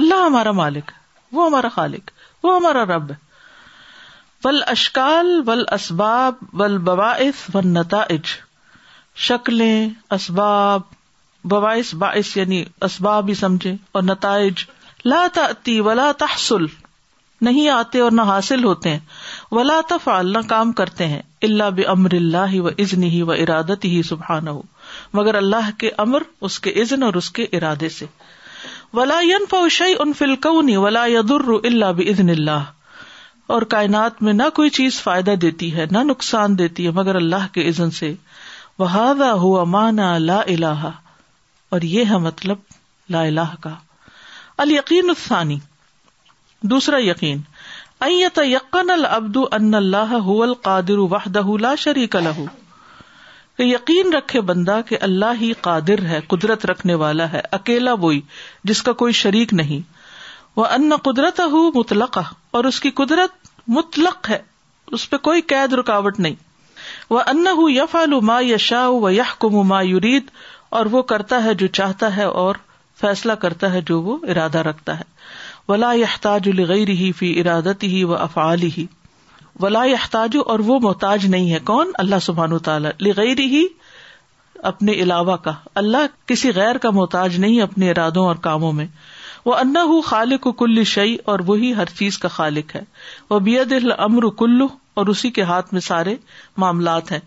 Speaker 1: اللہ ہمارا مالک وہ ہمارا خالق وہ ہمارا رب ہے بل اشکال بل اسباب بل بواعث و نتائج شکلیں اسباب بوائس باعث یعنی اسباب بھی سمجھے اور نتائج تأتی ولا تحصل نہیں آتے اور نہ حاصل ہوتے ہیں تفعل فال کام کرتے ہیں اللہ بمر اللہ و عزن ہی و ارادت ہی سبحان ہو مگر اللہ کے امر اس کے عزن اور اس کے ارادے سے ولائن فوشی ان ولا ولادر اللہ بزن اللہ اور کائنات میں نہ کوئی چیز فائدہ دیتی ہے نہ نقصان دیتی ہے مگر اللہ کے عزن سے وہ ہوا مانا لا اللہ اور یہ ہے مطلب لا الہ کا الیقین الثانی دوسرا یقین ایت یقن العبد ان اللہ هو القادر وحده لا شریک له کہ یقین رکھے بندہ کہ اللہ ہی قادر ہے قدرت رکھنے والا ہے اکیلا وہی جس کا کوئی شریک نہیں وہ ان قدرت ہو مطلق اور اس کی قدرت مطلق ہے اس پہ کوئی قید رکاوٹ نہیں وہ ان یف الما یشا و یح کم ما یورید اور وہ کرتا ہے جو چاہتا ہے اور فیصلہ کرتا ہے جو وہ ارادہ رکھتا ہے ولا یحتاج الغیر ہی فی ارادت ہی و افعال ہی ولا یحتاج اور وہ محتاج نہیں ہے کون اللہ سبحان و لغیر ہی اپنے علاوہ کا اللہ کسی غیر کا محتاج نہیں، اپنے ارادوں اور کاموں میں وہ انا ہُ خالق و کل شعی اور وہی ہر چیز کا خالق ہے وہ بید المر کلو اور اسی کے ہاتھ میں سارے معاملات ہیں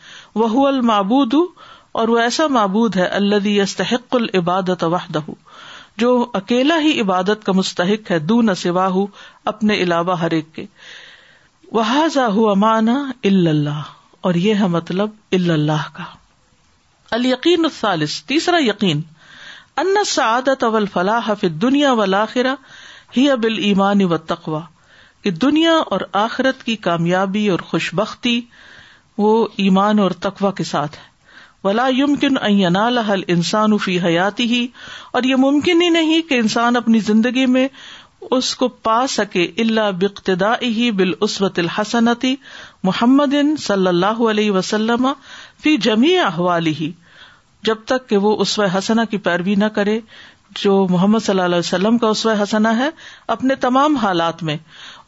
Speaker 1: وہ المعبود اور وہ ایسا معبود ہے اللہ یستحق العبادت وحدہ جو اکیلا ہی عبادت کا مستحق ہے سوا واہ اپنے علاوہ ہر ایک کے وحا ہوا مانا اللہ اور یہ ہے مطلب اللہ کا تیسرا یقین سعادت اول فلاح دنیا و لاخرہ ہی اب ایمان و تقوا کہ دنیا اور آخرت کی کامیابی اور خوشبختی وہ ایمان اور تقوی کے ساتھ ہے ولا یمکن این الحل انسان فی حیاتی ہی اور یہ ممکن ہی نہیں کہ انسان اپنی زندگی میں اس کو پا سکے اللہ بقتدا بال بالعرت الحسنتی محمد صلی اللہ علیہ وسلم فی جمی احوالی جب تک کہ وہ اسو حسنا کی پیروی نہ کرے جو محمد صلی اللہ علیہ وسلم کا اسو حسنا ہے اپنے تمام حالات میں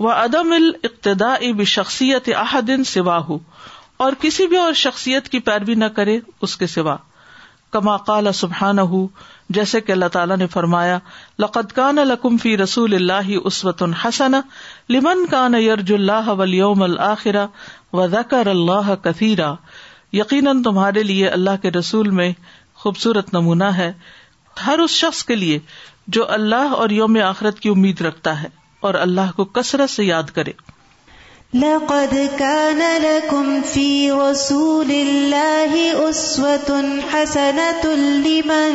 Speaker 1: وہ عدم ال اقتدا اب شخصیت احدین سواہ اور کسی بھی اور شخصیت کی پیروی نہ کرے اس کے سوا کما کال سبحان ہُو جیسے کہ اللہ تعالیٰ نے فرمایا لقد کان فی رسول اللہ عسوت الحسن لمن کان یرج اللہ ولیوم الآخرہ و زکر اللہ کثیرہ یقیناً تمہارے لیے اللہ کے رسول میں خوبصورت نمونہ ہے ہر اس شخص کے لیے جو اللہ اور یوم آخرت کی امید رکھتا ہے اور اللہ کو کثرت سے یاد کرے
Speaker 8: لقد كان لكم في رسول الله أسوة حسنة لمن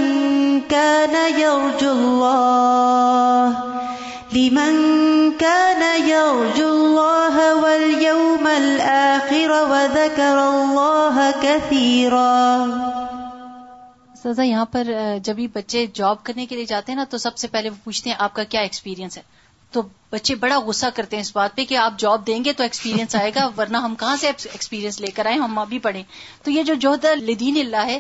Speaker 8: كان يرجو الله لمن كان يرجو الله واليوم الآخر وذكر الله كثيرا سزا یہاں
Speaker 9: پر جبھی بچے جاب کرنے کے لیے جاتے ہیں نا تو سب سے پہلے وہ پوچھتے ہیں آپ کا کیا ایکسپیرینس ہے تو بچے بڑا غصہ کرتے ہیں اس بات پہ کہ آپ جاب دیں گے تو ایکسپیرینس آئے گا ورنہ ہم کہاں سے ایکسپیرینس لے کر آئیں ہم ابھی پڑھیں تو یہ جو جوہد لدین اللہ ہے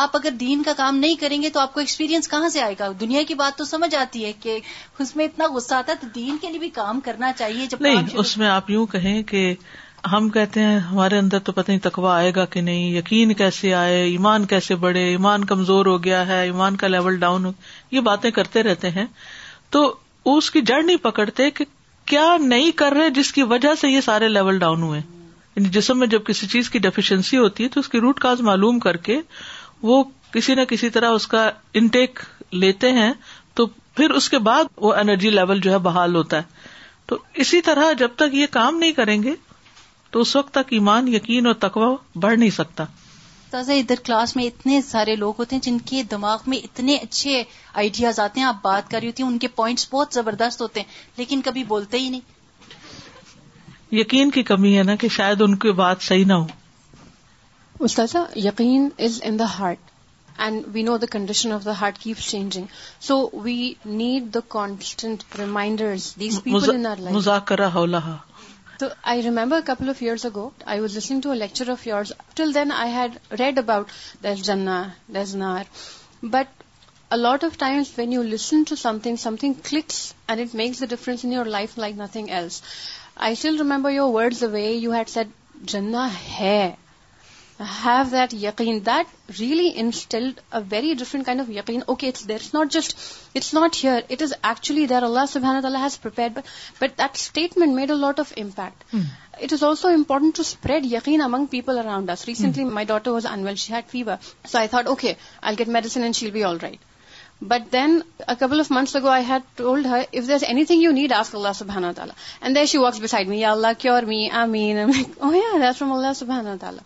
Speaker 9: آپ اگر دین کا کام نہیں کریں گے تو آپ کو ایکسپیرینس کہاں سے آئے گا دنیا کی بات تو سمجھ آتی ہے کہ اس میں اتنا غصہ آتا ہے تو دین کے لیے بھی کام کرنا چاہیے جب
Speaker 1: نہیں اس میں آپ یوں کہیں کہ ہم کہتے ہیں ہمارے اندر تو پتہ نہیں تکوا آئے گا کہ نہیں یقین کیسے آئے ایمان کیسے بڑھے ایمان کمزور ہو گیا ہے ایمان کا لیول ڈاؤن ہو یہ باتیں کرتے رہتے ہیں تو اس کی جڑ نہیں پکڑتے کہ کیا نہیں کر رہے جس کی وجہ سے یہ سارے لیول ڈاؤن ہوئے یعنی جسم میں جب کسی چیز کی ڈیفیشینسی ہوتی ہے تو اس کی روٹ کاز معلوم کر کے وہ کسی نہ کسی طرح اس کا انٹیک لیتے ہیں تو پھر اس کے بعد وہ انرجی لیول جو ہے بحال ہوتا ہے تو اسی طرح جب تک یہ کام نہیں کریں گے تو اس وقت تک ایمان یقین اور تقوی بڑھ نہیں سکتا
Speaker 9: تازہ ادھر کلاس میں اتنے سارے لوگ ہوتے ہیں جن کے دماغ میں اتنے اچھے آئیڈیاز آتے ہیں آپ بات کر رہی ہوتی ہیں ان کے پوائنٹس بہت زبردست ہوتے ہیں لیکن کبھی بولتے ہی نہیں
Speaker 1: یقین کی کمی ہے نا کہ شاید ان کی بات صحیح نہ ہو
Speaker 3: استاذ یقین is in the heart and we know the condition of the heart keep changing so we need the constant reminder مذاکرہ تو I remember couple of years ago I was listening to lecture of yours till then I had read about this جنا this نار but lot of times when you listen to something something clicks and it makes the difference in your life like nothing else I still remember your words way you had said جنا ہے have that یقین that really instilled a very different kind of یقین okay it's there not just it's not here it is actually there اللہ اللہ has but that statement made a lot of impact it is also important to spread یقین among people around us recently my daughter was unwell she had fever so I thought okay I get medicine and shell be all right but then a couple of months ago I had told her if there anything you need ask اللہ تعالیٰ and there she walks beside me Allah cure me mean from اللہ سب تعالیٰ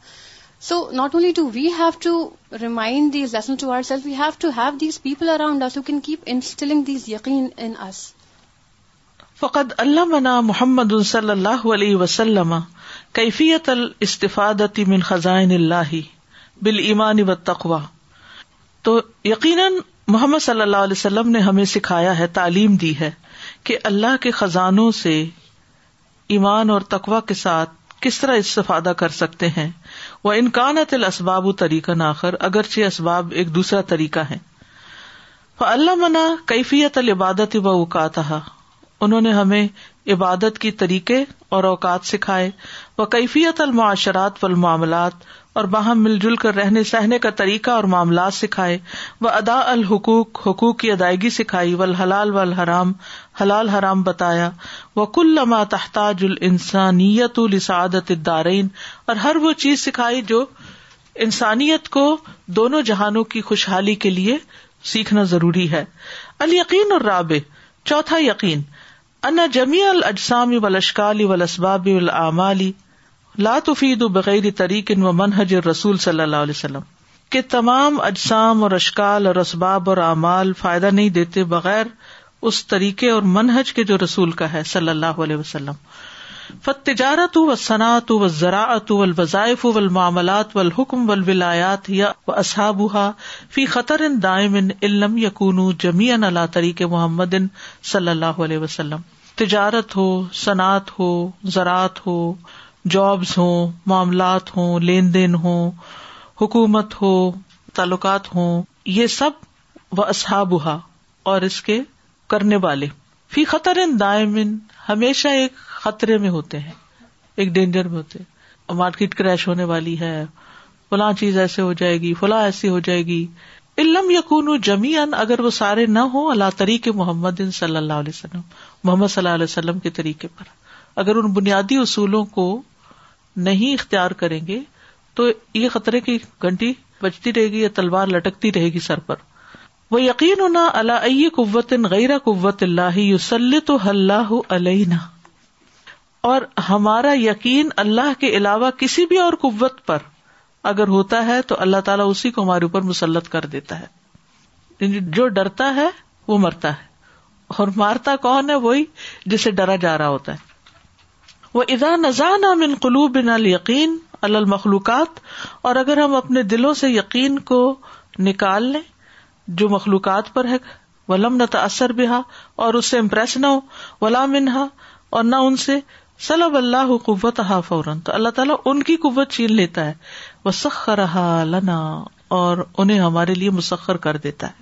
Speaker 3: so not only do we have to remind these lesson to our self we have to have these people around us can keep instilling these یقین
Speaker 1: in اس فقد علمنا محمد صلی اللہ علیہ وسلم کیفیت الاستفادتی من خزائن اللہ بالایمان والتقوی تو یقیناً محمد صلی اللہ علیہ وسلم نے ہمیں سکھایا ہے تعلیم دی ہے کہ اللہ کے خزانوں سے ایمان اور تقوا کے ساتھ کس طرح استفادہ کر سکتے ہیں وہ انکان تل و طریقہ ناخر اگرچہ اسباب ایک دوسرا طریقہ ہے اللہ منا کیفیت العبادت و اوقات انہوں نے ہمیں عبادت کی طریقے اور اوقات سکھائے وہ کیفیت المعاشرات و المعاملات اور باہم مل جل کر رہنے سہنے کا طریقہ اور معاملات سکھائے وہ ادا الحقوق حقوق کی ادائیگی سکھائی و الحلال و الحرام حلال حرام بتایا وہ کل لما تحتاج السانیت السعادت دارئن اور ہر وہ چیز سکھائی جو انسانیت کو دونوں جہانوں کی خوشحالی کے لیے سیکھنا ضروری ہے الیقین اور راب چوتھا یقین انا جمی الاجسام و لشکالی و لسبابی العمالی لاتفید و بغیر طریق و منحج رسول صلی اللہ علیہ وسلم کے تمام اجسام اور اشکال اور اسباب اور اعمال فائدہ نہیں دیتے بغیر اس طریقے اور منہج کے جو رسول کا ہے صلی اللہ علیہ وسلم فت تجارت و صنعت و ذراعت و الوظائف و المعاملات و الحکم و الولایات یا و فی خطر ان دائم ان علم یقون جمی اللہ طریق محمد صلی اللہ علیہ وسلم تجارت ہو صنعت ہو زراعت ہو جابس ہوں معاملات ہوں لین دین ہوں حکومت ہو تعلقات ہوں یہ سب وہ اصحاب اور اس کے کرنے والے فی خطر دائم ان ہمیشہ ایک خطرے میں ہوتے ہیں ایک ڈینجر میں ہوتے مارکیٹ کریش ہونے والی ہے فلاں چیز ایسے ہو جائے گی فلاں ایسی ہو جائے گی علم یقون و جمی ان اگر وہ سارے نہ ہوں اللہ تریق محمد صلی اللہ علیہ وسلم محمد صلی اللہ علیہ وسلم کے طریقے پر اگر ان بنیادی اصولوں کو نہیں اختیار کریں گے تو یہ خطرے کی گھنٹی بچتی رہے گی یا تلوار لٹکتی رہے گی سر پر وہ یقین ہونا اللہ قوت غیر قوت اللہ یوسلط اللہ علیہ اور ہمارا یقین اللہ کے علاوہ کسی بھی اور قوت پر اگر ہوتا ہے تو اللہ تعالیٰ اسی کو ہمارے اوپر مسلط کر دیتا ہے یعنی جو ڈرتا ہے وہ مرتا ہے اور مارتا کون ہے وہی جسے ڈرا جا رہا ہوتا ہے وہ ادا نزاں امن قلوب نل یقین المخلوقات اور اگر ہم اپنے دلوں سے یقین کو نکال لیں جو مخلوقات پر ہے ولم نہ تاثر بہا اور اس سے امپریس نہ ہو ولا منہا اور نہ ان سے صلب اللہ قوت ہا فوراً تو اللہ تعالیٰ ان کی قوت چھین لیتا ہے وہ سخر لنا اور انہیں ہمارے لیے مسخر کر دیتا ہے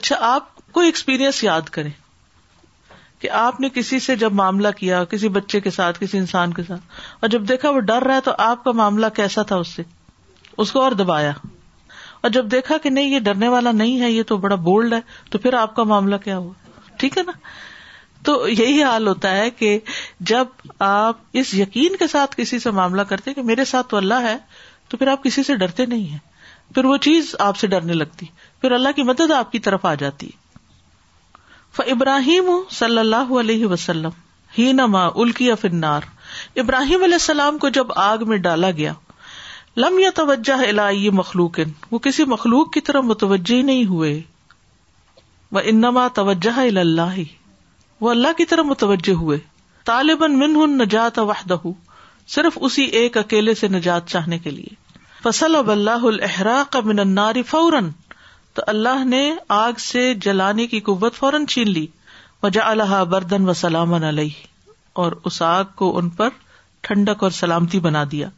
Speaker 1: اچھا آپ کو ایکسپیرئنس یاد کریں کہ آپ نے کسی سے جب معاملہ کیا کسی بچے کے ساتھ کسی انسان کے ساتھ اور جب دیکھا وہ ڈر رہا ہے تو آپ کا معاملہ کیسا تھا اس سے اس کو اور دبایا اور جب دیکھا کہ نہیں یہ ڈرنے والا نہیں ہے یہ تو بڑا بولڈ ہے تو پھر آپ کا معاملہ کیا ہوا ٹھیک ہے نا تو یہی حال ہوتا ہے کہ جب آپ اس یقین کے ساتھ کسی سے معاملہ کرتے کہ میرے ساتھ تو اللہ ہے تو پھر آپ کسی سے ڈرتے نہیں ہیں پھر وہ چیز آپ سے ڈرنے لگتی پھر اللہ کی مدد آپ کی طرف آ جاتی ہے وہ ابراہیم صلی اللہ علیہ وسلم ہی نما فنار ابراہیم علیہ السلام کو جب آگ میں ڈالا گیا لم یا توجہ مخلوق وہ کسی مخلوق کی طرح متوجہ نہیں ہوئے وہ انما توجہ اللہ وہ اللہ کی طرح متوجہ ہوئے ہن نجات وحدہ صرف اسی ایک اکیلے سے نجات چاہنے کے لیے فصل اب اللہ الحرا من فوراً تو اللہ نے آگ سے جلانے کی قوت فوراً چھین لی وجہ اللہ بردن و سلام علیہ اور اس آگ کو ان پر ٹھنڈک اور سلامتی بنا دیا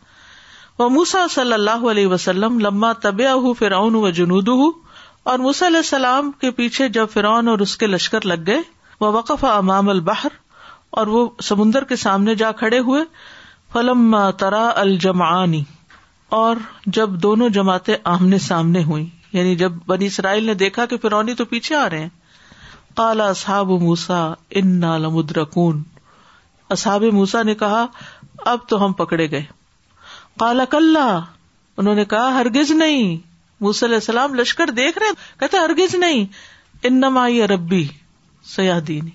Speaker 1: وہ موسا صلی اللہ علیہ وسلم لما طبع فرعون و جنود ہوں اور موسا علیہ السلام کے پیچھے جب فرعن اور اس کے لشکر لگ گئے وہ وقف امام البحر اور وہ سمندر کے سامنے جا کھڑے ہوئے فلم ترا الجمانی اور جب دونوں جماعتیں آمنے سامنے ہوئی یعنی جب بنی اسرائیل نے دیکھا کہ فرونی تو پیچھے آ رہے ہیں کالا اصحاب موسا ان نمرکون اصاب موسا نے کہا اب تو ہم پکڑے گئے کالا کل انہوں نے کہا ہرگز نہیں موسی السلام لشکر دیکھ رہے کہتے ہرگز نہیں انما ربی سیاح دینی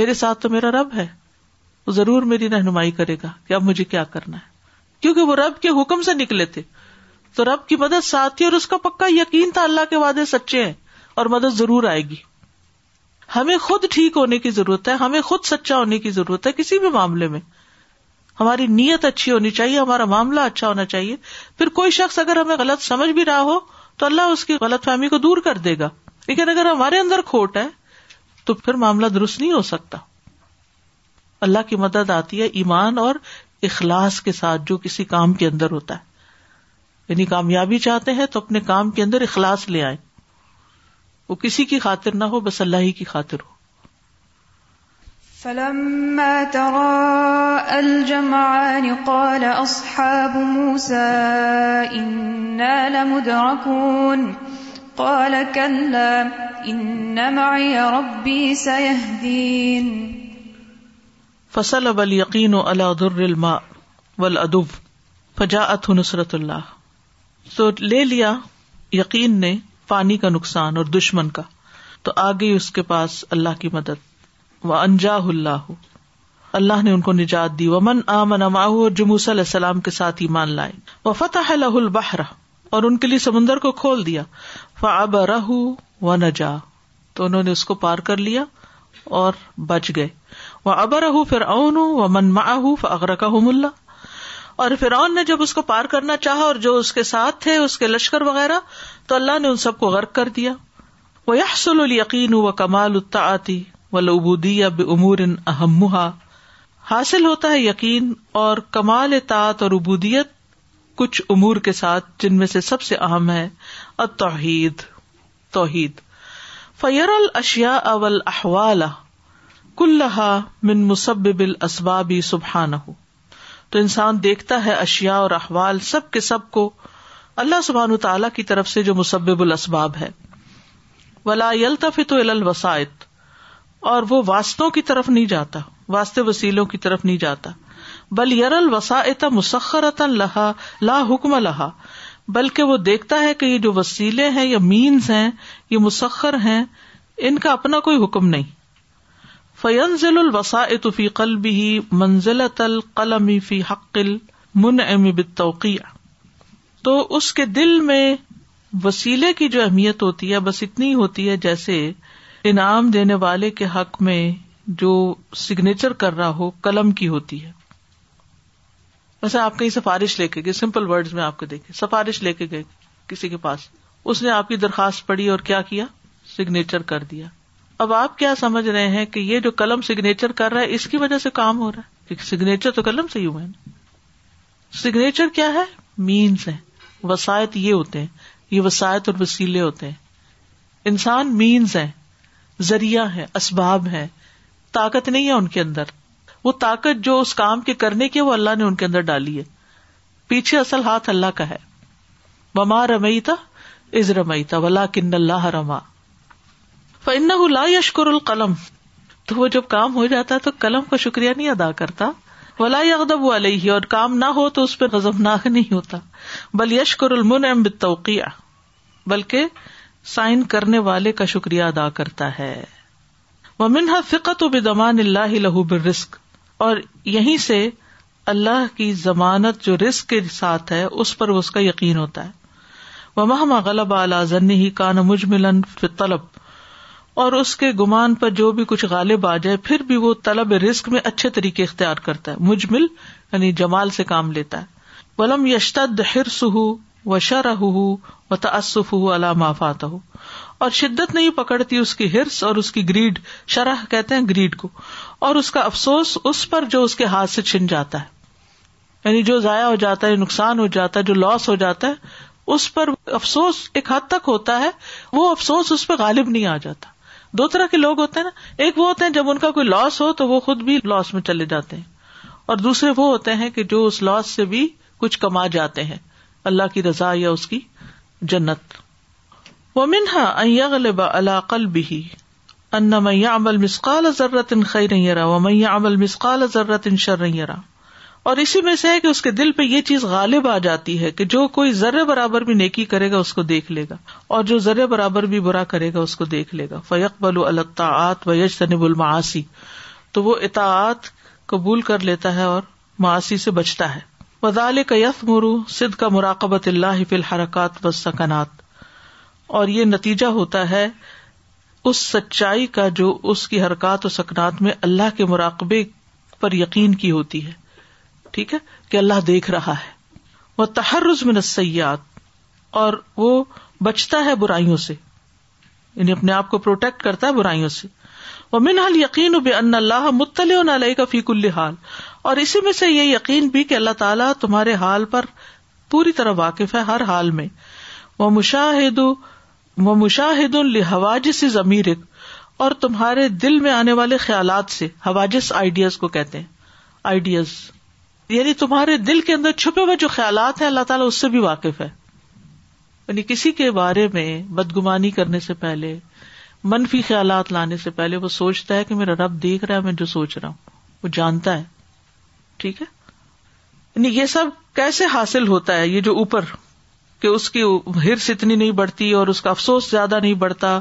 Speaker 1: میرے ساتھ تو میرا رب ہے وہ ضرور میری رہنمائی کرے گا کہ اب مجھے کیا کرنا ہے کیونکہ وہ رب کے حکم سے نکلے تھے تو رب کی مدد ساتھی اور اس کا پکا یقین تھا اللہ کے وعدے سچے ہیں اور مدد ضرور آئے گی ہمیں خود ٹھیک ہونے کی ضرورت ہے ہمیں خود سچا ہونے کی ضرورت ہے کسی بھی معاملے میں ہماری نیت اچھی ہونی چاہیے ہمارا معاملہ اچھا ہونا چاہیے پھر کوئی شخص اگر ہمیں غلط سمجھ بھی رہا ہو تو اللہ اس کی غلط فہمی کو دور کر دے گا لیکن اگر ہمارے اندر کھوٹ ہے تو پھر معاملہ درست نہیں ہو سکتا اللہ کی مدد آتی ہے ایمان اور اخلاص کے ساتھ جو کسی کام کے اندر ہوتا ہے یعنی کامیابی چاہتے ہیں تو اپنے کام کے اندر اخلاص لے آئیں وہ کسی کی خاطر نہ ہو بس اللہ ہی کی خاطر
Speaker 8: ہو فلما الجمعان قال قال أصحاب موسى إنا لمدركون كلا
Speaker 1: إن معي ربي سيهدين یقین اليقين على ضر الماء والأدب فجاءته نصرة الله تو لے لیا یقین نے پانی کا نقصان اور دشمن کا تو آگے اس کے پاس اللہ کی مدد و انجا اللہ اللہ نے ان کو نجات دی و من آ اور جموس اور جمو کے ساتھ ایمان لائے وہ فتح لہ البہر اور ان کے لیے سمندر کو کھول دیا فعب رہ نہ جا تو انہوں نے اس کو پار کر لیا اور بچ گئے وہ اب رہ من ماہر کا ہوں ملا اور فرعون نے جب اس کو پار کرنا چاہا اور جو اس کے ساتھ تھے اس کے لشکر وغیرہ تو اللہ نے ان سب کو غرق کر دیا وہ یحسل القین و کمال وہ و لبودی اب امور بمور حاصل ہوتا ہے یقین اور کمال اطاعت اور عبودیت کچھ امور کے ساتھ جن میں سے سب سے اہم ہے التوحید توحید توحید فی الر اول احوال کلحا من مصب بال اسبابی سبحان ہوں تو انسان دیکھتا ہے اشیاء اور احوال سب کے سب کو اللہ سبحان تعالی تعالیٰ کی طرف سے جو مصب الا اسباب ہے ولالطفت الوسائط اور وہ واسطوں کی طرف نہیں جاتا واسطے وسیلوں کی طرف نہیں جاتا بل یر الوسائط مسخرت لہا لا حکم لہا بلکہ وہ دیکھتا ہے کہ یہ جو وسیلے ہیں یا مینس ہیں یہ مسخر ہیں ان کا اپنا کوئی حکم نہیں فیئنزل الوسا ہی منزل تل القلم فی حقل من امی بتوقیہ تو اس کے دل میں وسیلے کی جو اہمیت ہوتی ہے بس اتنی ہوتی ہے جیسے انعام دینے والے کے حق میں جو سگنیچر کر رہا ہو قلم کی ہوتی ہے ویسے آپ کہیں سفارش لے کے گئے سمپل ورڈ میں آپ کو دیکھے سفارش لے کے گئے کسی کے پاس اس نے آپ کی درخواست پڑھی اور کیا کیا سگنیچر کر دیا اب آپ کیا سمجھ رہے ہیں کہ یہ جو قلم سگنیچر کر رہا ہے اس کی وجہ سے کام ہو رہا ہے کیونکہ سگنیچر سگنیچر تو قلم سے ہی کیا ہے ہے مینس وسائط یہ ہوتے ہیں یہ اور وسیلے ہوتے ہیں انسان مینس ہے ذریعہ ہے اسباب ہے طاقت نہیں ہے ان کے اندر وہ طاقت جو اس کام کے کرنے کی وہ اللہ نے ان کے اندر ڈالی ہے پیچھے اصل ہاتھ اللہ کا ہے مما رمیتا از رمیتا ولا کن اللہ رما فن لا یشکر القلم تو وہ جب کام ہو جاتا ہے تو قلم کا شکریہ نہیں ادا کرتا ولا لا اقدب ہی اور کام نہ ہو تو اس پہ نظم ناک نہیں ہوتا بل یشکر المن ام بلکہ سائن کرنے والے کا شکریہ ادا کرتا ہے ومنہ فکت و بدمان اللہ لہو برس اور یہیں سے اللہ کی ضمانت جو رسک کے ساتھ ہے اس پر اس کا یقین ہوتا ہے وہ مہما غلب آزن ہی کان مجملن طلب اور اس کے گمان پر جو بھی کچھ غالب آ جائے پھر بھی وہ طلب رسک میں اچھے طریقے اختیار کرتا ہے مجمل یعنی جمال سے کام لیتا ہے ولم یشتد ہرس ہو و شرح ہو و تصف ہُو مافات ہو اور شدت نہیں پکڑتی اس کی ہرس اور اس کی گریڈ شرح کہتے ہیں گریڈ کو اور اس کا افسوس اس پر جو اس کے ہاتھ سے چھن جاتا ہے یعنی جو ضائع ہو جاتا ہے نقصان ہو جاتا ہے جو لاس ہو جاتا ہے اس پر افسوس ایک حد تک ہوتا ہے وہ افسوس اس پہ غالب نہیں آ جاتا دو طرح کے لوگ ہوتے ہیں نا ایک وہ ہوتے ہیں جب ان کا کوئی لاس ہو تو وہ خود بھی لاس میں چلے جاتے ہیں اور دوسرے وہ ہوتے ہیں کہ جو اس لاس سے بھی کچھ کما جاتے ہیں اللہ کی رضا یا اس کی جنت وہ منہا القل اللہ ان میاں امل مسقال ضرت خیر رہا و میاں امل مسقال ضرورت ان شر رہا اور اسی میں سے ہے کہ اس کے دل پہ یہ چیز غالب آ جاتی ہے کہ جو کوئی ذرے برابر بھی نیکی کرے گا اس کو دیکھ لے گا اور جو ذرے برابر بھی برا کرے گا اس کو دیکھ لے گا فیق بل الطاعت و یش تنب الماسی تو وہ اطاعت قبول کر لیتا ہے اور معاشی سے بچتا ہے وزال کا یف مرو سد کا مراقبت اللہ فی الحرکات و سکنات اور یہ نتیجہ ہوتا ہے اس سچائی کا جو اس کی حرکات و سکنات میں اللہ کے مراقبے پر یقین کی ہوتی ہے ٹھیک ہے کہ اللہ دیکھ رہا ہے وہ تحرز منسیات اور وہ بچتا ہے برائیوں سے یعنی اپنے آپ کو پروٹیکٹ کرتا ہے برائیوں سے وہ منحال یقین بے ان اللہ مطلع کا فیق الحال اور اسی میں سے یہ یقین بھی کہ اللہ تعالیٰ تمہارے حال پر پوری طرح واقف ہے ہر حال میں وہ مشاہد مشاہد الحواج سے ضمیر اور تمہارے دل میں آنے والے خیالات سے حواجس آئیڈیاز کو کہتے ہیں آئیڈیاز یعنی تمہارے دل کے اندر چھپے ہوئے جو خیالات ہیں اللہ تعالیٰ اس سے بھی واقف ہے یعنی کسی کے بارے میں بدگمانی کرنے سے پہلے منفی خیالات لانے سے پہلے وہ سوچتا ہے کہ میرا رب دیکھ رہا ہے میں جو سوچ رہا ہوں وہ جانتا ہے ٹھیک ہے یعنی یہ سب کیسے حاصل ہوتا ہے یہ جو اوپر کہ اس کی ہرس اتنی نہیں بڑھتی اور اس کا افسوس زیادہ نہیں بڑھتا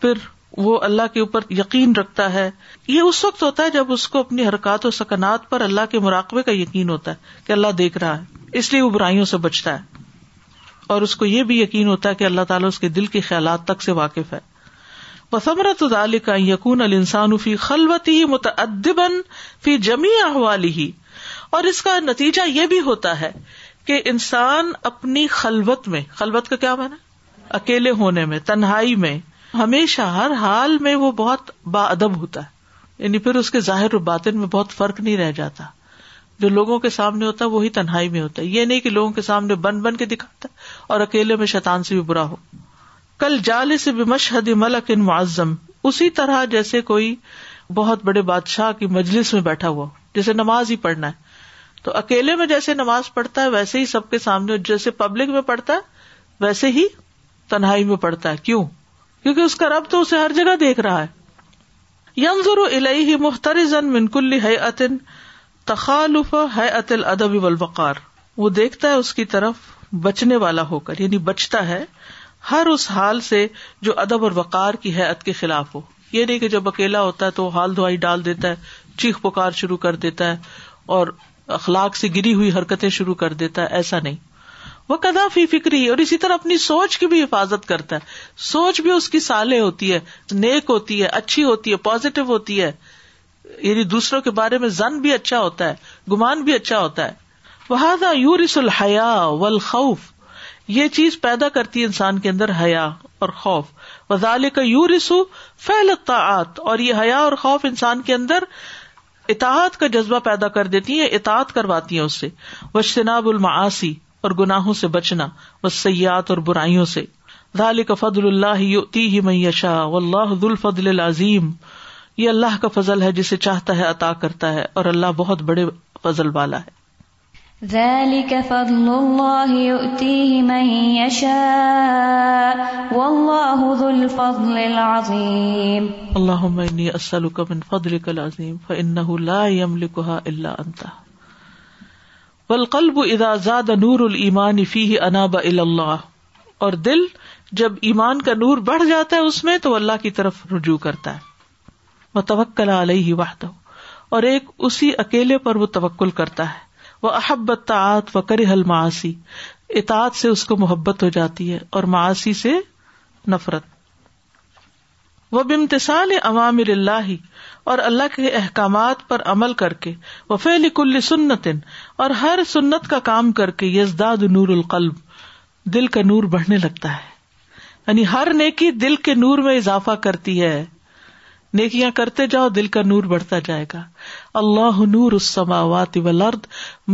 Speaker 1: پھر وہ اللہ کے اوپر یقین رکھتا ہے یہ اس وقت ہوتا ہے جب اس کو اپنی حرکات و سکنات پر اللہ کے مراقبے کا یقین ہوتا ہے کہ اللہ دیکھ رہا ہے اس لیے وہ برائیوں سے بچتا ہے اور اس کو یہ بھی یقین ہوتا ہے کہ اللہ تعالیٰ اس کے دل کے خیالات تک سے واقف ہے ادال کا یقون ال انسان فی خلوتی ہی متعدب فی جمیوالی ہی اور اس کا نتیجہ یہ بھی ہوتا ہے کہ انسان اپنی خلوت میں خلوت کا کیا مانا اکیلے ہونے میں تنہائی میں ہمیشہ ہر حال میں وہ بہت با ادب ہوتا ہے یعنی پھر اس کے ظاہر باطن میں بہت فرق نہیں رہ جاتا جو لوگوں کے سامنے ہوتا ہے وہی تنہائی میں ہوتا ہے یہ نہیں کہ لوگوں کے سامنے بن بن کے دکھاتا ہے اور اکیلے میں شیطان سے بھی برا ہو کل جال سے بھی مشہد ملک ان معظم اسی طرح جیسے کوئی بہت بڑے بادشاہ کی مجلس میں بیٹھا ہوا جیسے نماز ہی پڑھنا ہے تو اکیلے میں جیسے نماز پڑھتا ہے ویسے ہی سب کے سامنے جیسے پبلک میں پڑھتا ہے ویسے ہی تنہائی میں پڑھتا ہے کیوں کیونکہ اس کا رب تو اسے ہر جگہ دیکھ رہا ہے یم ضرو ال محترزن منکل ہے اطن تخالف ہے اتل ادبار وہ دیکھتا ہے اس کی طرف بچنے والا ہو کر یعنی بچتا ہے ہر اس حال سے جو ادب اور وقار کی حیت کے خلاف ہو یہ نہیں کہ جب اکیلا ہوتا ہے تو حال دھوائی ڈال دیتا ہے چیخ پکار شروع کر دیتا ہے اور اخلاق سے گری ہوئی حرکتیں شروع کر دیتا ہے ایسا نہیں وہ کدا فی فکری اور اسی طرح اپنی سوچ کی بھی حفاظت کرتا ہے سوچ بھی اس کی سالے ہوتی ہے نیک ہوتی ہے اچھی ہوتی ہے پوزیٹو ہوتی ہے یعنی دوسروں کے بارے میں زن بھی اچھا ہوتا ہے گمان بھی اچھا ہوتا ہے وہ رس الحیا و الخوف یہ چیز پیدا کرتی ہے انسان کے اندر حیا اور خوف وزال کا یو رسو اطاعت اور یہ حیا اور خوف انسان کے اندر اطاعت کا جذبہ پیدا کر دیتی ہے اطاعت کرواتی ہیں اس سے وشتناب شناب الماسی اور گناہوں سے بچنا و سیاحت اور برائیوں سے ذالک فضل اللہ یؤتی ہی میشا و اللہ الفضل العظیم یہ اللہ کا فضل ہے جسے چاہتا ہے عطا کرتا ہے اور اللہ بہت بڑے فضل والا ہے ذالک فضل اللہ یؤتی ہی میشا و اللہ الفضل العظیم اللہم انی اسألک من فضلک العظیم فإنہو لا یملکها الا انتہا اذا ادا نور فی اللہ اور دل جب ایمان کا نور بڑھ جاتا ہے اس میں تو اللہ کی طرف رجوع کرتا ہے علیہ اور ایک اسی اکیلے پر وہ توکل کرتا ہے وہ احبت حل معاشی اطاط سے اس کو محبت ہو جاتی ہے اور معاشی سے نفرت وہ بمتسال عوام اللہ اور اللہ کے احکامات پر عمل کر کے وہ فی کل سنت اور ہر سنت کا کام کر کے یز داد نور القلب دل کا نور بڑھنے لگتا ہے یعنی ہر نیکی دل کے نور میں اضافہ کرتی ہے نیکیاں کرتے جاؤ دل کا نور بڑھتا جائے گا اللہ نور اسما وات ورد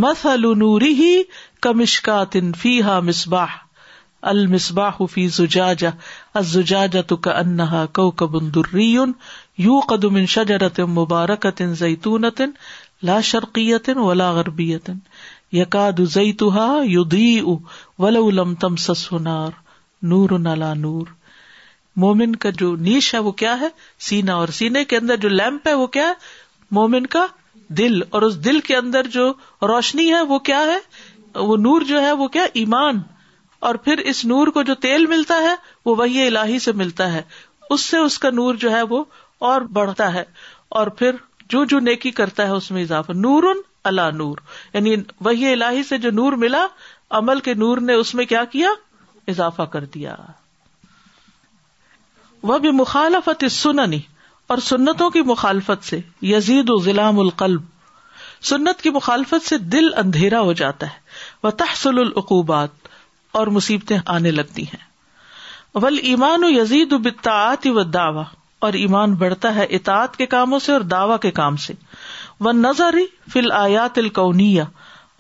Speaker 1: مس النوری مصباح المصباح فی ہا مسباہ المسباہ کو تم مبارکون لا شرقیت ولا غربیت تم نور نور نلا مومن کا جو نیش ہے وہ کیا ہے سینا اور سینے کے اندر جو لیمپ ہے وہ کیا ہے مومن کا دل اور اس دل کے اندر جو روشنی ہے وہ کیا ہے وہ نور جو ہے وہ کیا ایمان اور پھر اس نور کو جو تیل ملتا ہے وہ وہی اللہی سے ملتا ہے اس سے اس کا نور جو ہے وہ اور بڑھتا ہے اور پھر جو جو نیکی کرتا ہے اس میں اضافہ ان اللہ نور یعنی وہی اللہی سے جو نور ملا عمل کے نور نے اس میں کیا کیا اضافہ کر دیا وہ بھی مخالفت سننی اور سنتوں کی مخالفت سے یزید و ضلع القلب سنت کی مخالفت سے دل اندھیرا ہو جاتا ہے وہ تحسل العقوبات اور مصیبتیں آنے لگتی ہیں ول ایمان و یزید و بتا و دعوی اور ایمان بڑھتا ہے اطاعت کے کاموں سے اور دعوی کے کام سے وہ نظر فی الآیات الکونیہ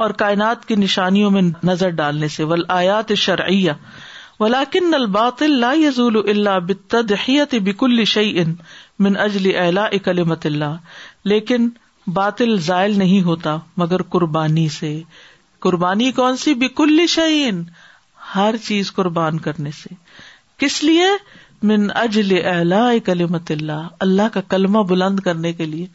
Speaker 1: اور کائنات کی نشانیوں میں نظر ڈالنے سے ول آیات بیکل شعی الا اکل مت اللہ لیکن باطل زائل نہیں ہوتا مگر قربانی سے قربانی کون سی بکل شعین ہر چیز قربان کرنے سے کس لیے من اجل اَلہ کلمت اللہ اللہ کا کلمہ بلند کرنے کے لیے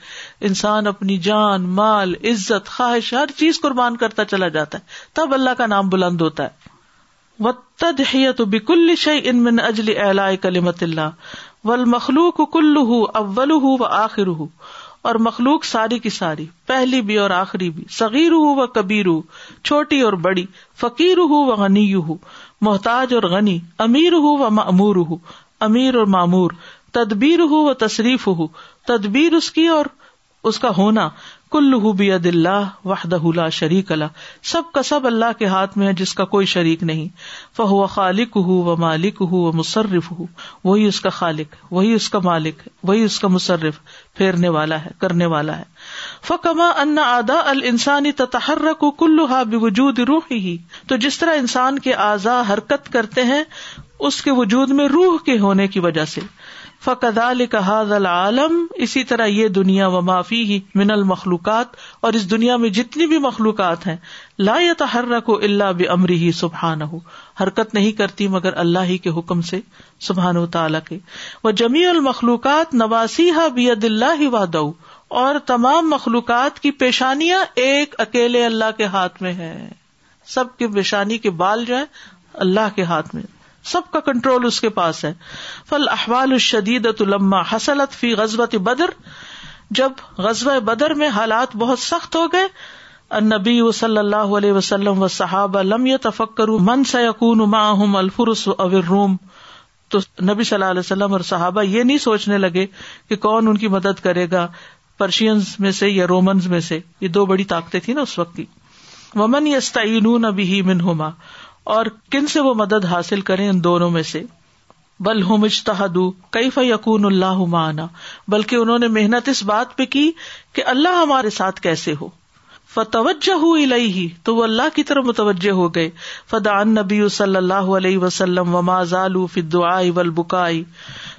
Speaker 1: انسان اپنی جان مال عزت خواہش ہر چیز قربان کرتا چلا جاتا ہے تب اللہ کا نام بلند ہوتا ہے من اجل الا کلی اللہ ول مخلوق کل ہُو اول ہُو و آخر ہو اور مخلوق ساری کی ساری پہلی بھی اور آخری بھی صغیر و کبیر چھوٹی اور بڑی فقیر ہو و غنی ہو محتاج اور غنی امیر ہو و امور ہو امیر اور معمور تدبیر ہو و تشریف ہو تدبیر اس کی اور اس کا ہونا کل بید اللہ وحدہ شریک اللہ سب کا سب اللہ کے ہاتھ میں ہے جس کا کوئی شریک نہیں فہو خالق ہو و مالک ہو و مصرف ہو وہی اس کا خالق وہی اس کا مالک وہی اس کا مصرف پھیرنے والا ہے کرنے والا ہے فکما ادا ال انسانی تحرک کلو ہا بجود روح ہی تو جس طرح انسان کے اعضا حرکت کرتے ہیں اس کے وجود میں روح کے ہونے کی وجہ سے فقد الحاظ العالم اسی طرح یہ دنیا و معافی ہی من المخلوقات اور اس دنیا میں جتنی بھی مخلوقات ہیں لا یار رکھو اللہ بھی امری ہی سبحان ہو حرکت نہیں کرتی مگر اللہ ہی کے حکم سے سبحان و تعالی کے وہ جمی المخلوقات نواسی ہا بید اللہ و د اور تمام مخلوقات کی پیشانیاں ایک اکیلے اللہ کے ہاتھ میں ہے سب کی پیشانی کے بال جو ہے اللہ کے ہاتھ میں سب کا کنٹرول اس کے پاس ہے فل احوال الشدید الما حسلت فی غزبت بدر جب غزب بدر میں حالات بہت سخت ہو گئے نبی و صلی اللہ علیہ وسلم و صحابہ لم تفکر من سکون الفرس روم تو نبی صلی اللہ علیہ وسلم اور صحابہ یہ نہیں سوچنے لگے کہ کون ان کی مدد کرے گا پرشین میں سے یا رومنز میں سے یہ دو بڑی طاقتیں تھیں نا اس وقت کی ومن یس تعین ہی منہما اور کن سے وہ مدد حاصل کریں ان دونوں میں سے بل ہو اجتہاد کئی فیقون اللہ معنا بلکہ انہوں نے محنت اس بات پہ کی کہ اللہ ہمارے ساتھ کیسے ہو فتوجہ الہی تو وہ اللہ کی طرف متوجہ ہو گئے فدان نبی صلی اللہ علیہ وسلم وما و ماضی والبکائی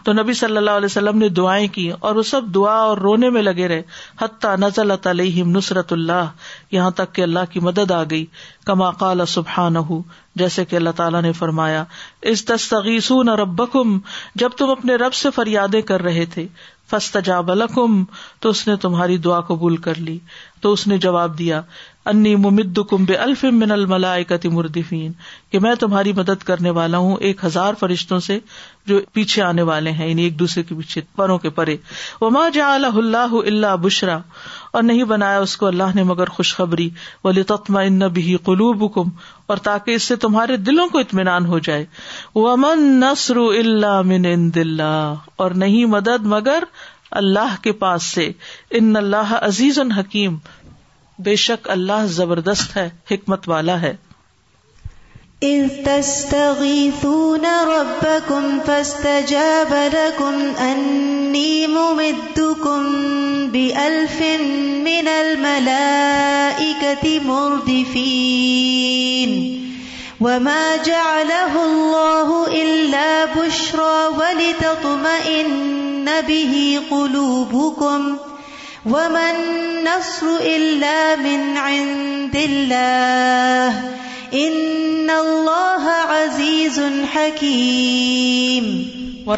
Speaker 1: تو نبی صلی اللہ علیہ وسلم نے دعائیں کی اور وہ سب دعا اور رونے میں لگے رہے حتّہ نژلط علیہم نصرت اللہ یہاں تک کہ اللہ کی مدد آ گئی کما قال سبحان ہوں جیسے کہ اللہ تعالیٰ نے فرمایا اس تستغیسون ربکم جب تم اپنے رب سے فریادیں کر رہے تھے فستا جا بلا تو اس نے تمہاری دعا قبول کر لی تو اس نے جواب دیا انی ممد کم بے من مردفین کہ میں تمہاری مدد کرنے والا ہوں ایک ہزار فرشتوں سے جو پیچھے آنے والے ہیں یعنی ایک دوسرے کے پیچھے پروں کے پرے وما ماں جا اللہ اللہ بشرا اور نہیں بنایا اس کو اللہ نے مگر خوشخبری ولی بوليت ان بھی قلوب کم اور تاکہ اس سے تمہارے دلوں کو اطمینان ہو جائے ومن نسر اللہ من دلہ اور نہیں مدد مگر اللہ کے پاس سے ان اللہ عزیز الحکیم بے شک اللہ زبردست ہے حکمت والا ہے فاستجاب
Speaker 8: من ملا اکتی وما جعله اللہ بشرو ولیم ولتطمئن به کلو بھوکم ومن نصر من عند الله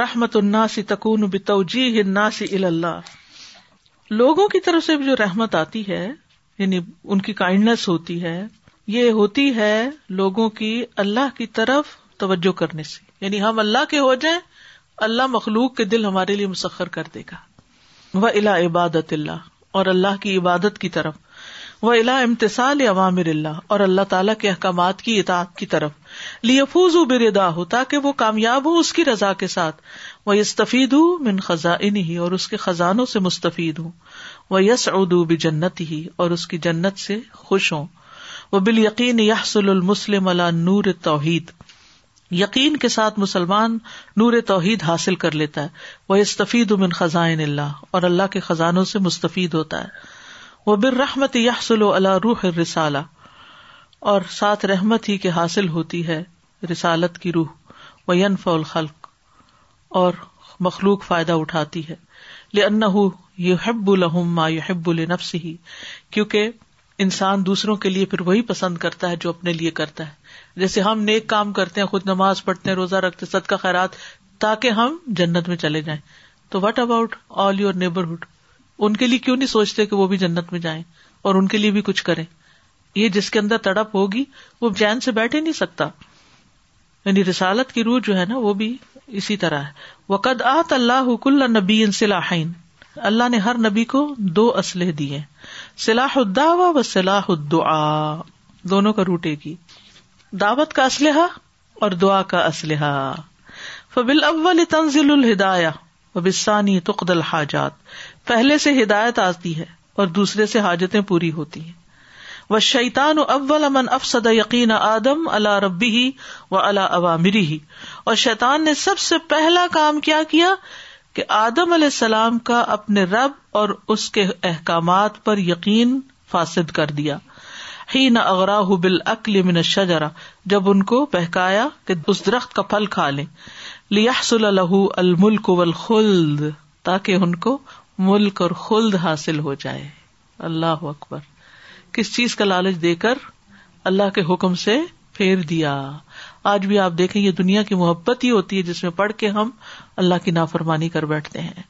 Speaker 1: رحمت بتوجيه الناس بت الله لوگوں کی طرف سے جو رحمت آتی ہے یعنی ان کی کائنڈنس ہوتی ہے یہ ہوتی ہے لوگوں کی اللہ کی طرف توجہ کرنے سے یعنی ہم اللہ کے ہو جائیں اللہ مخلوق کے دل ہمارے لیے مسخر کر دے گا و الا عبادت اللہ اور اللہ کی عبادت کی طرف وہ امتسال عوامر اللہ اور اللہ تعالیٰ کے احکامات کی اطاعت کی طرف لیفوز و بر ادا ہو تاکہ وہ کامیاب ہو اس کی رضا کے ساتھ وہ استفید ہوں خزاں ہی اور اس کے خزانوں سے مستفید ہوں وہ یسر بھی جنت ہی اور اس کی جنت سے خوش ہوں وہ بال یقین یحسل المسلم اللہ نور توحید یقین کے ساتھ مسلمان نور توحید حاصل کر لیتا ہے وہ استفید من خزان اللہ اور اللہ کے خزانوں سے مستفید ہوتا ہے وہ بر رحمت و اللہ روح رسالہ اور ساتھ رحمت ہی کے حاصل ہوتی ہے رسالت کی روح و ینف الخلق اور مخلوق فائدہ اٹھاتی ہے یحب الحم ما یو النفس ہی کیونکہ انسان دوسروں کے لیے پھر وہی پسند کرتا ہے جو اپنے لیے کرتا ہے جیسے ہم نیک کام کرتے، ہیں خود نماز پڑھتے ہیں روزہ رکھتے سد کا خیرات ہم جنت میں چلے جائیں تو what about all your neighbourhood ان کے لیے کیوں نہیں سوچتے کہ وہ بھی جنت میں جائیں اور ان کے لیے بھی کچھ کرے یہ جس کے اندر تڑپ ہوگی وہ جین سے بیٹھ ہی نہیں سکتا یعنی رسالت کی روح جو ہے نا وہ بھی اسی طرح ہے وہ آت اللہ نبی ان اللہ نے ہر نبی کو دو اسلحے دیے الدعوی و سلاح الدآ دونوں کا روٹے ٹے گی دعوت کا اسلحہ اور دعا کا اسلحہ فبل اول تنزل الحدایا وبسانی تقد الحاجات پہلے سے ہدایت آتی ہے اور دوسرے سے حاجتیں پوری ہوتی ہیں وہ شیطان اول امن افسد یقین آدم اللہ ربی ہی و اللہ عوامری ہی اور شیطان نے سب سے پہلا کام کیا کیا کہ آدم علیہ السلام کا اپنے رب اور اس کے احکامات پر یقین فاسد کر دیا ہی نہ ہو بال اکل من شجرا جب ان کو بہکایا کہ اس درخت کا پھل کھا لے لیا الملکل تاکہ ان کو ملک اور خلد حاصل ہو جائے اللہ اکبر کس چیز کا لالچ دے کر اللہ کے حکم سے پھیر دیا آج بھی آپ دیکھیں یہ دنیا کی محبت ہی ہوتی ہے جس میں پڑھ کے ہم اللہ کی نافرمانی کر بیٹھتے ہیں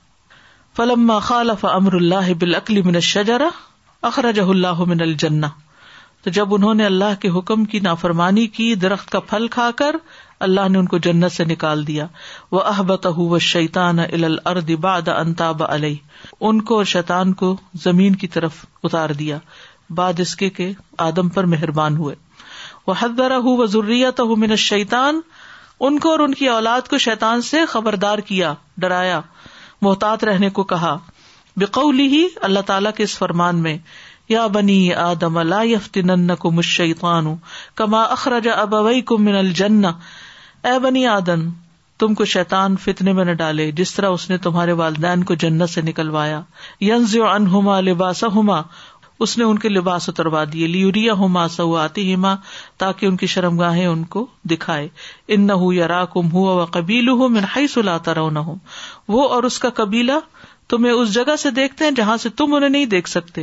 Speaker 1: فلم امر اللہ بل من الشجرہ اخرجہ اللہ من الجنا تو جب انہوں نے اللہ کے حکم کی نافرمانی کی درخت کا پھل کھا کر اللہ نے ان کو جنت سے نکال دیا احبت ہو و شیتان انتاب علیہ ان کو اور شیطان کو زمین کی طرف اتار دیا بعد اس کہ آدم پر مہربان ہوئے وہ حد براہ و ضریات من شیتان ان کو اور ان کی اولاد کو شیتان سے خبردار کیا ڈرایا محتاط رہنے کو کہا بکولی ہی اللہ تعالیٰ کے اس فرمان میں یا بنی آدم الفتی نن کو مشان کما اخراج اب اے بنی آدم تم کو شیتان فتنے میں نہ ڈالے جس طرح اس نے تمہارے والدین کو جنت سے نکلوایا یونز انہا لباس نے ان کے لباس اتروا دیے لیوریا ہوما سا آتی ہاں تاکہ ان کی شرم گاہیں ان کو دکھائے ان نہ یا راہ کم قبیل ہو می سلاتا رہو نہ ہو وہ اور اس کا قبیلہ تمہیں اس جگہ سے دیکھتے ہیں جہاں سے تم انہیں نہیں دیکھ سکتے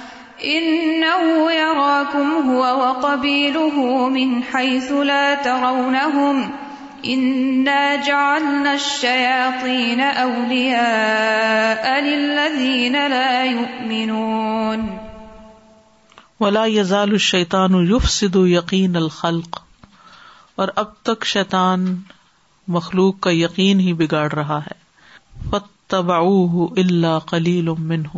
Speaker 1: ان کم ہو ضال الشیتان سدو یقین الخلق اور اب تک شیطان مخلوق کا یقین ہی بگاڑ رہا ہے فتبا اللہ کلیل منہ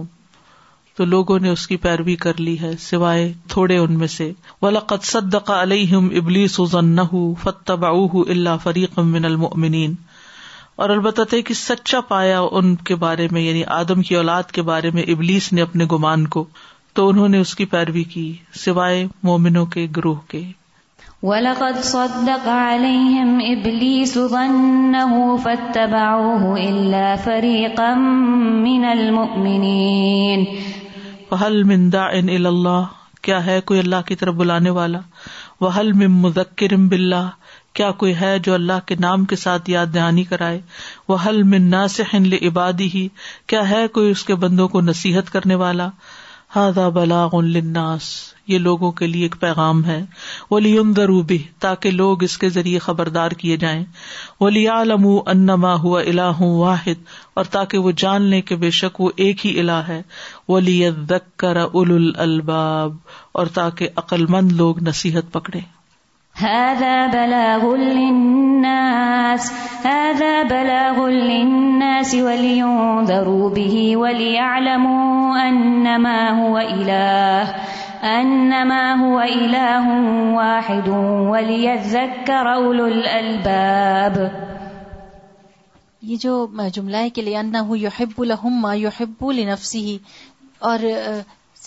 Speaker 1: تو لوگوں نے اس کی پیروی کر لی ہے سوائے تھوڑے ان میں سے ولاقت صدق علیہ ابلیس فتح فتبا اللہ فریق من المنین اور البتہ کہ سچا پایا ان کے بارے میں یعنی آدم کی اولاد کے بارے میں ابلیس نے اپنے گمان کو تو انہوں نے اس کی پیروی کی سوائے مومنوں کے گروہ کے وَلَقَدْ صَدَّقَ عَلَيْهِمْ إِبْلِيسُ ظَنَّهُ فَاتَّبَعُوهُ إِلَّا فَرِيقًا مِّنَ الْمُؤْمِنِينَ حل مندا ان اللہ کیا ہے کوئی اللہ کی طرف بلانے والا وہ حل مم مذکر بلّہ کیا کوئی ہے جو اللہ کے نام کے ساتھ یاد دہانی کرائے وہ حل من مناسح عبادی ہی کیا ہے کوئی اس کے بندوں کو نصیحت کرنے والا بلاغ الناس یہ لوگوں کے لیے ایک پیغام ہے روبی، تاکہ لوگ اس کے ذریعے خبردار کیے جائیں وہ لیا لم ہوا اللہ ہوں واحد اور تاکہ وہ جان لے کے بے شک وہ ایک ہی الہ ہے ولی دکر کر اول الباب اور تاکہ عقلمند لوگ نصیحت پکڑے هذا بلاغ للناس هذا بلاغ للناس ولينذروا به وليعلموا أنما هو إله أنما هو إله واحد وليذكر أولو الألباب یہ جو جملہ ہے کہ لئے انہو یحب لہم ما یحب لنفسی اور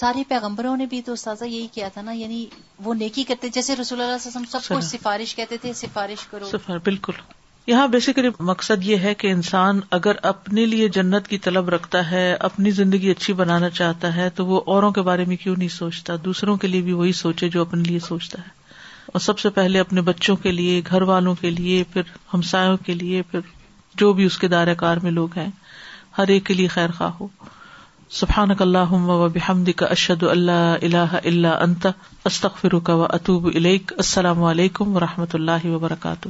Speaker 1: سارے پیغمبروں نے بھی تو استاذہ یہی کیا تھا نا یعنی وہ نیکی کرتے جیسے رسول اللہ وسلم سب سفارش کہتے تھے سفارش کرو بالکل یہاں بیسیکلی مقصد یہ ہے کہ انسان اگر اپنے لیے جنت کی طلب رکھتا ہے اپنی زندگی اچھی بنانا چاہتا ہے تو وہ اوروں کے بارے میں کیوں نہیں سوچتا دوسروں کے لیے بھی وہی سوچے جو اپنے لیے سوچتا ہے اور سب سے پہلے اپنے بچوں کے لیے گھر والوں کے لیے پھر ہمسایوں کے لیے پھر جو بھی اس کے دائرہ کار میں لوگ ہیں ہر ایک کے لیے خیر خواہ ہو سبحان ک اللہ و بمدک اشد اللہ اللہ اللہ و اتوب الک السلام علیکم و رحمۃ اللہ وبرکاتہ